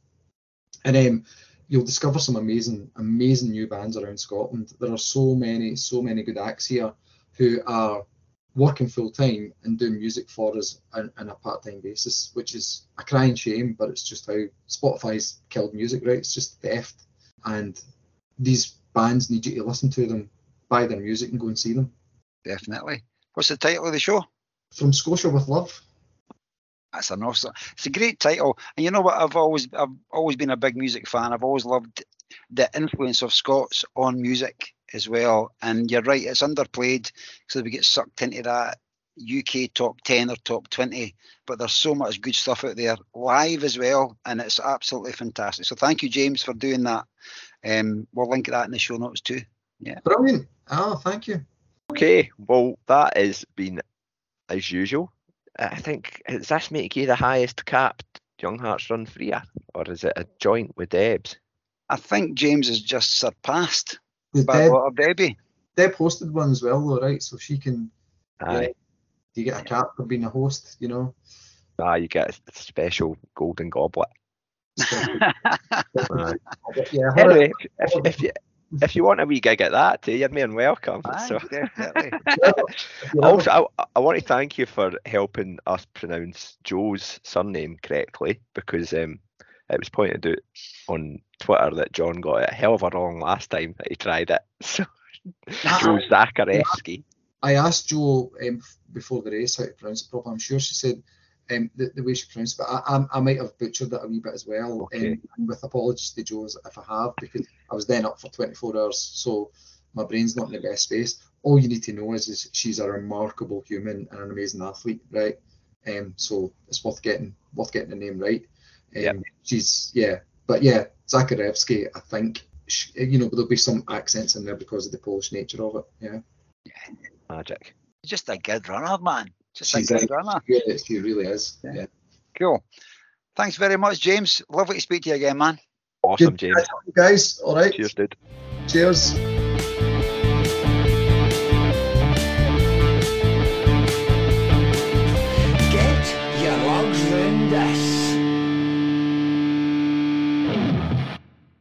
[SPEAKER 4] and um, you'll discover some amazing, amazing new bands around Scotland. There are so many, so many good acts here who are working full time and doing music for us on, on a part time basis, which is a crying shame, but it's just how Spotify's killed music, right? It's just theft. And these bands need you to listen to them, buy their music, and go and see them.
[SPEAKER 3] Definitely. What's the title of the show?
[SPEAKER 4] From Scotia with Love.
[SPEAKER 3] That's an awesome. It's a great title, and you know what? I've always, I've always been a big music fan. I've always loved the influence of Scots on music as well. And you're right, it's underplayed because we get sucked into that UK top 10 or top 20. But there's so much good stuff out there live as well, and it's absolutely fantastic. So thank you, James, for doing that. Um, we'll link that in the show notes too. Yeah.
[SPEAKER 4] Brilliant. Oh, thank you.
[SPEAKER 2] Okay, well, that has been as usual. I think, does this make you the highest capped Young Hearts Run Free, or is it a joint with Debs?
[SPEAKER 3] I think James has just surpassed
[SPEAKER 4] The
[SPEAKER 3] by
[SPEAKER 4] Deb,
[SPEAKER 3] lot of Debbie.
[SPEAKER 4] Deb hosted one as well, though, right? So she can.
[SPEAKER 2] Aye.
[SPEAKER 4] Yeah, you get a cap for being a host, you know.
[SPEAKER 2] Ah, you get a special golden goblet. [LAUGHS] [LAUGHS] Aye.
[SPEAKER 4] Yeah, her-
[SPEAKER 2] Anyway, if, if you if you want a wee gig at that, you're more than welcome.
[SPEAKER 3] Aye,
[SPEAKER 2] So,
[SPEAKER 3] definitely. [LAUGHS]
[SPEAKER 4] if you ever-
[SPEAKER 2] also, I, I want to thank you for helping us pronounce Joe's surname correctly because um, it was pointed out on Twitter that John got it a hell of a wrong last time that he tried it. [LAUGHS] So, Joe Zakrzewski.
[SPEAKER 4] I asked Joe um, before the race how to pronounce it properly. I'm sure she said um, the, the way she pronounced it, but I, I, I might have butchered it a wee bit as well.
[SPEAKER 2] Okay.
[SPEAKER 4] Um, and with apologies to Joe if I have, because I was then up for 24 hours, so my brain's not in the best space. All you need to know is, is she's a remarkable human and an amazing athlete, right? Um, so it's worth getting worth getting the name right. Um,
[SPEAKER 2] Yep.
[SPEAKER 4] She's yeah, but yeah, Zakrzewski, I think. sh you know, there'll be some accents in there because of the Polish nature of it. Yeah.
[SPEAKER 2] Yeah, Magic.
[SPEAKER 3] just a good runner, man. Just
[SPEAKER 4] she's
[SPEAKER 3] a
[SPEAKER 4] a,
[SPEAKER 3] good runner.
[SPEAKER 4] she, really, is.
[SPEAKER 3] Yeah.
[SPEAKER 4] Yeah.
[SPEAKER 3] Cool. Thanks very much, James. Lovely to speak to you again, man.
[SPEAKER 2] Awesome,
[SPEAKER 4] Good
[SPEAKER 2] James.
[SPEAKER 4] catch guys. All right.
[SPEAKER 2] Cheers, dude.
[SPEAKER 4] Cheers.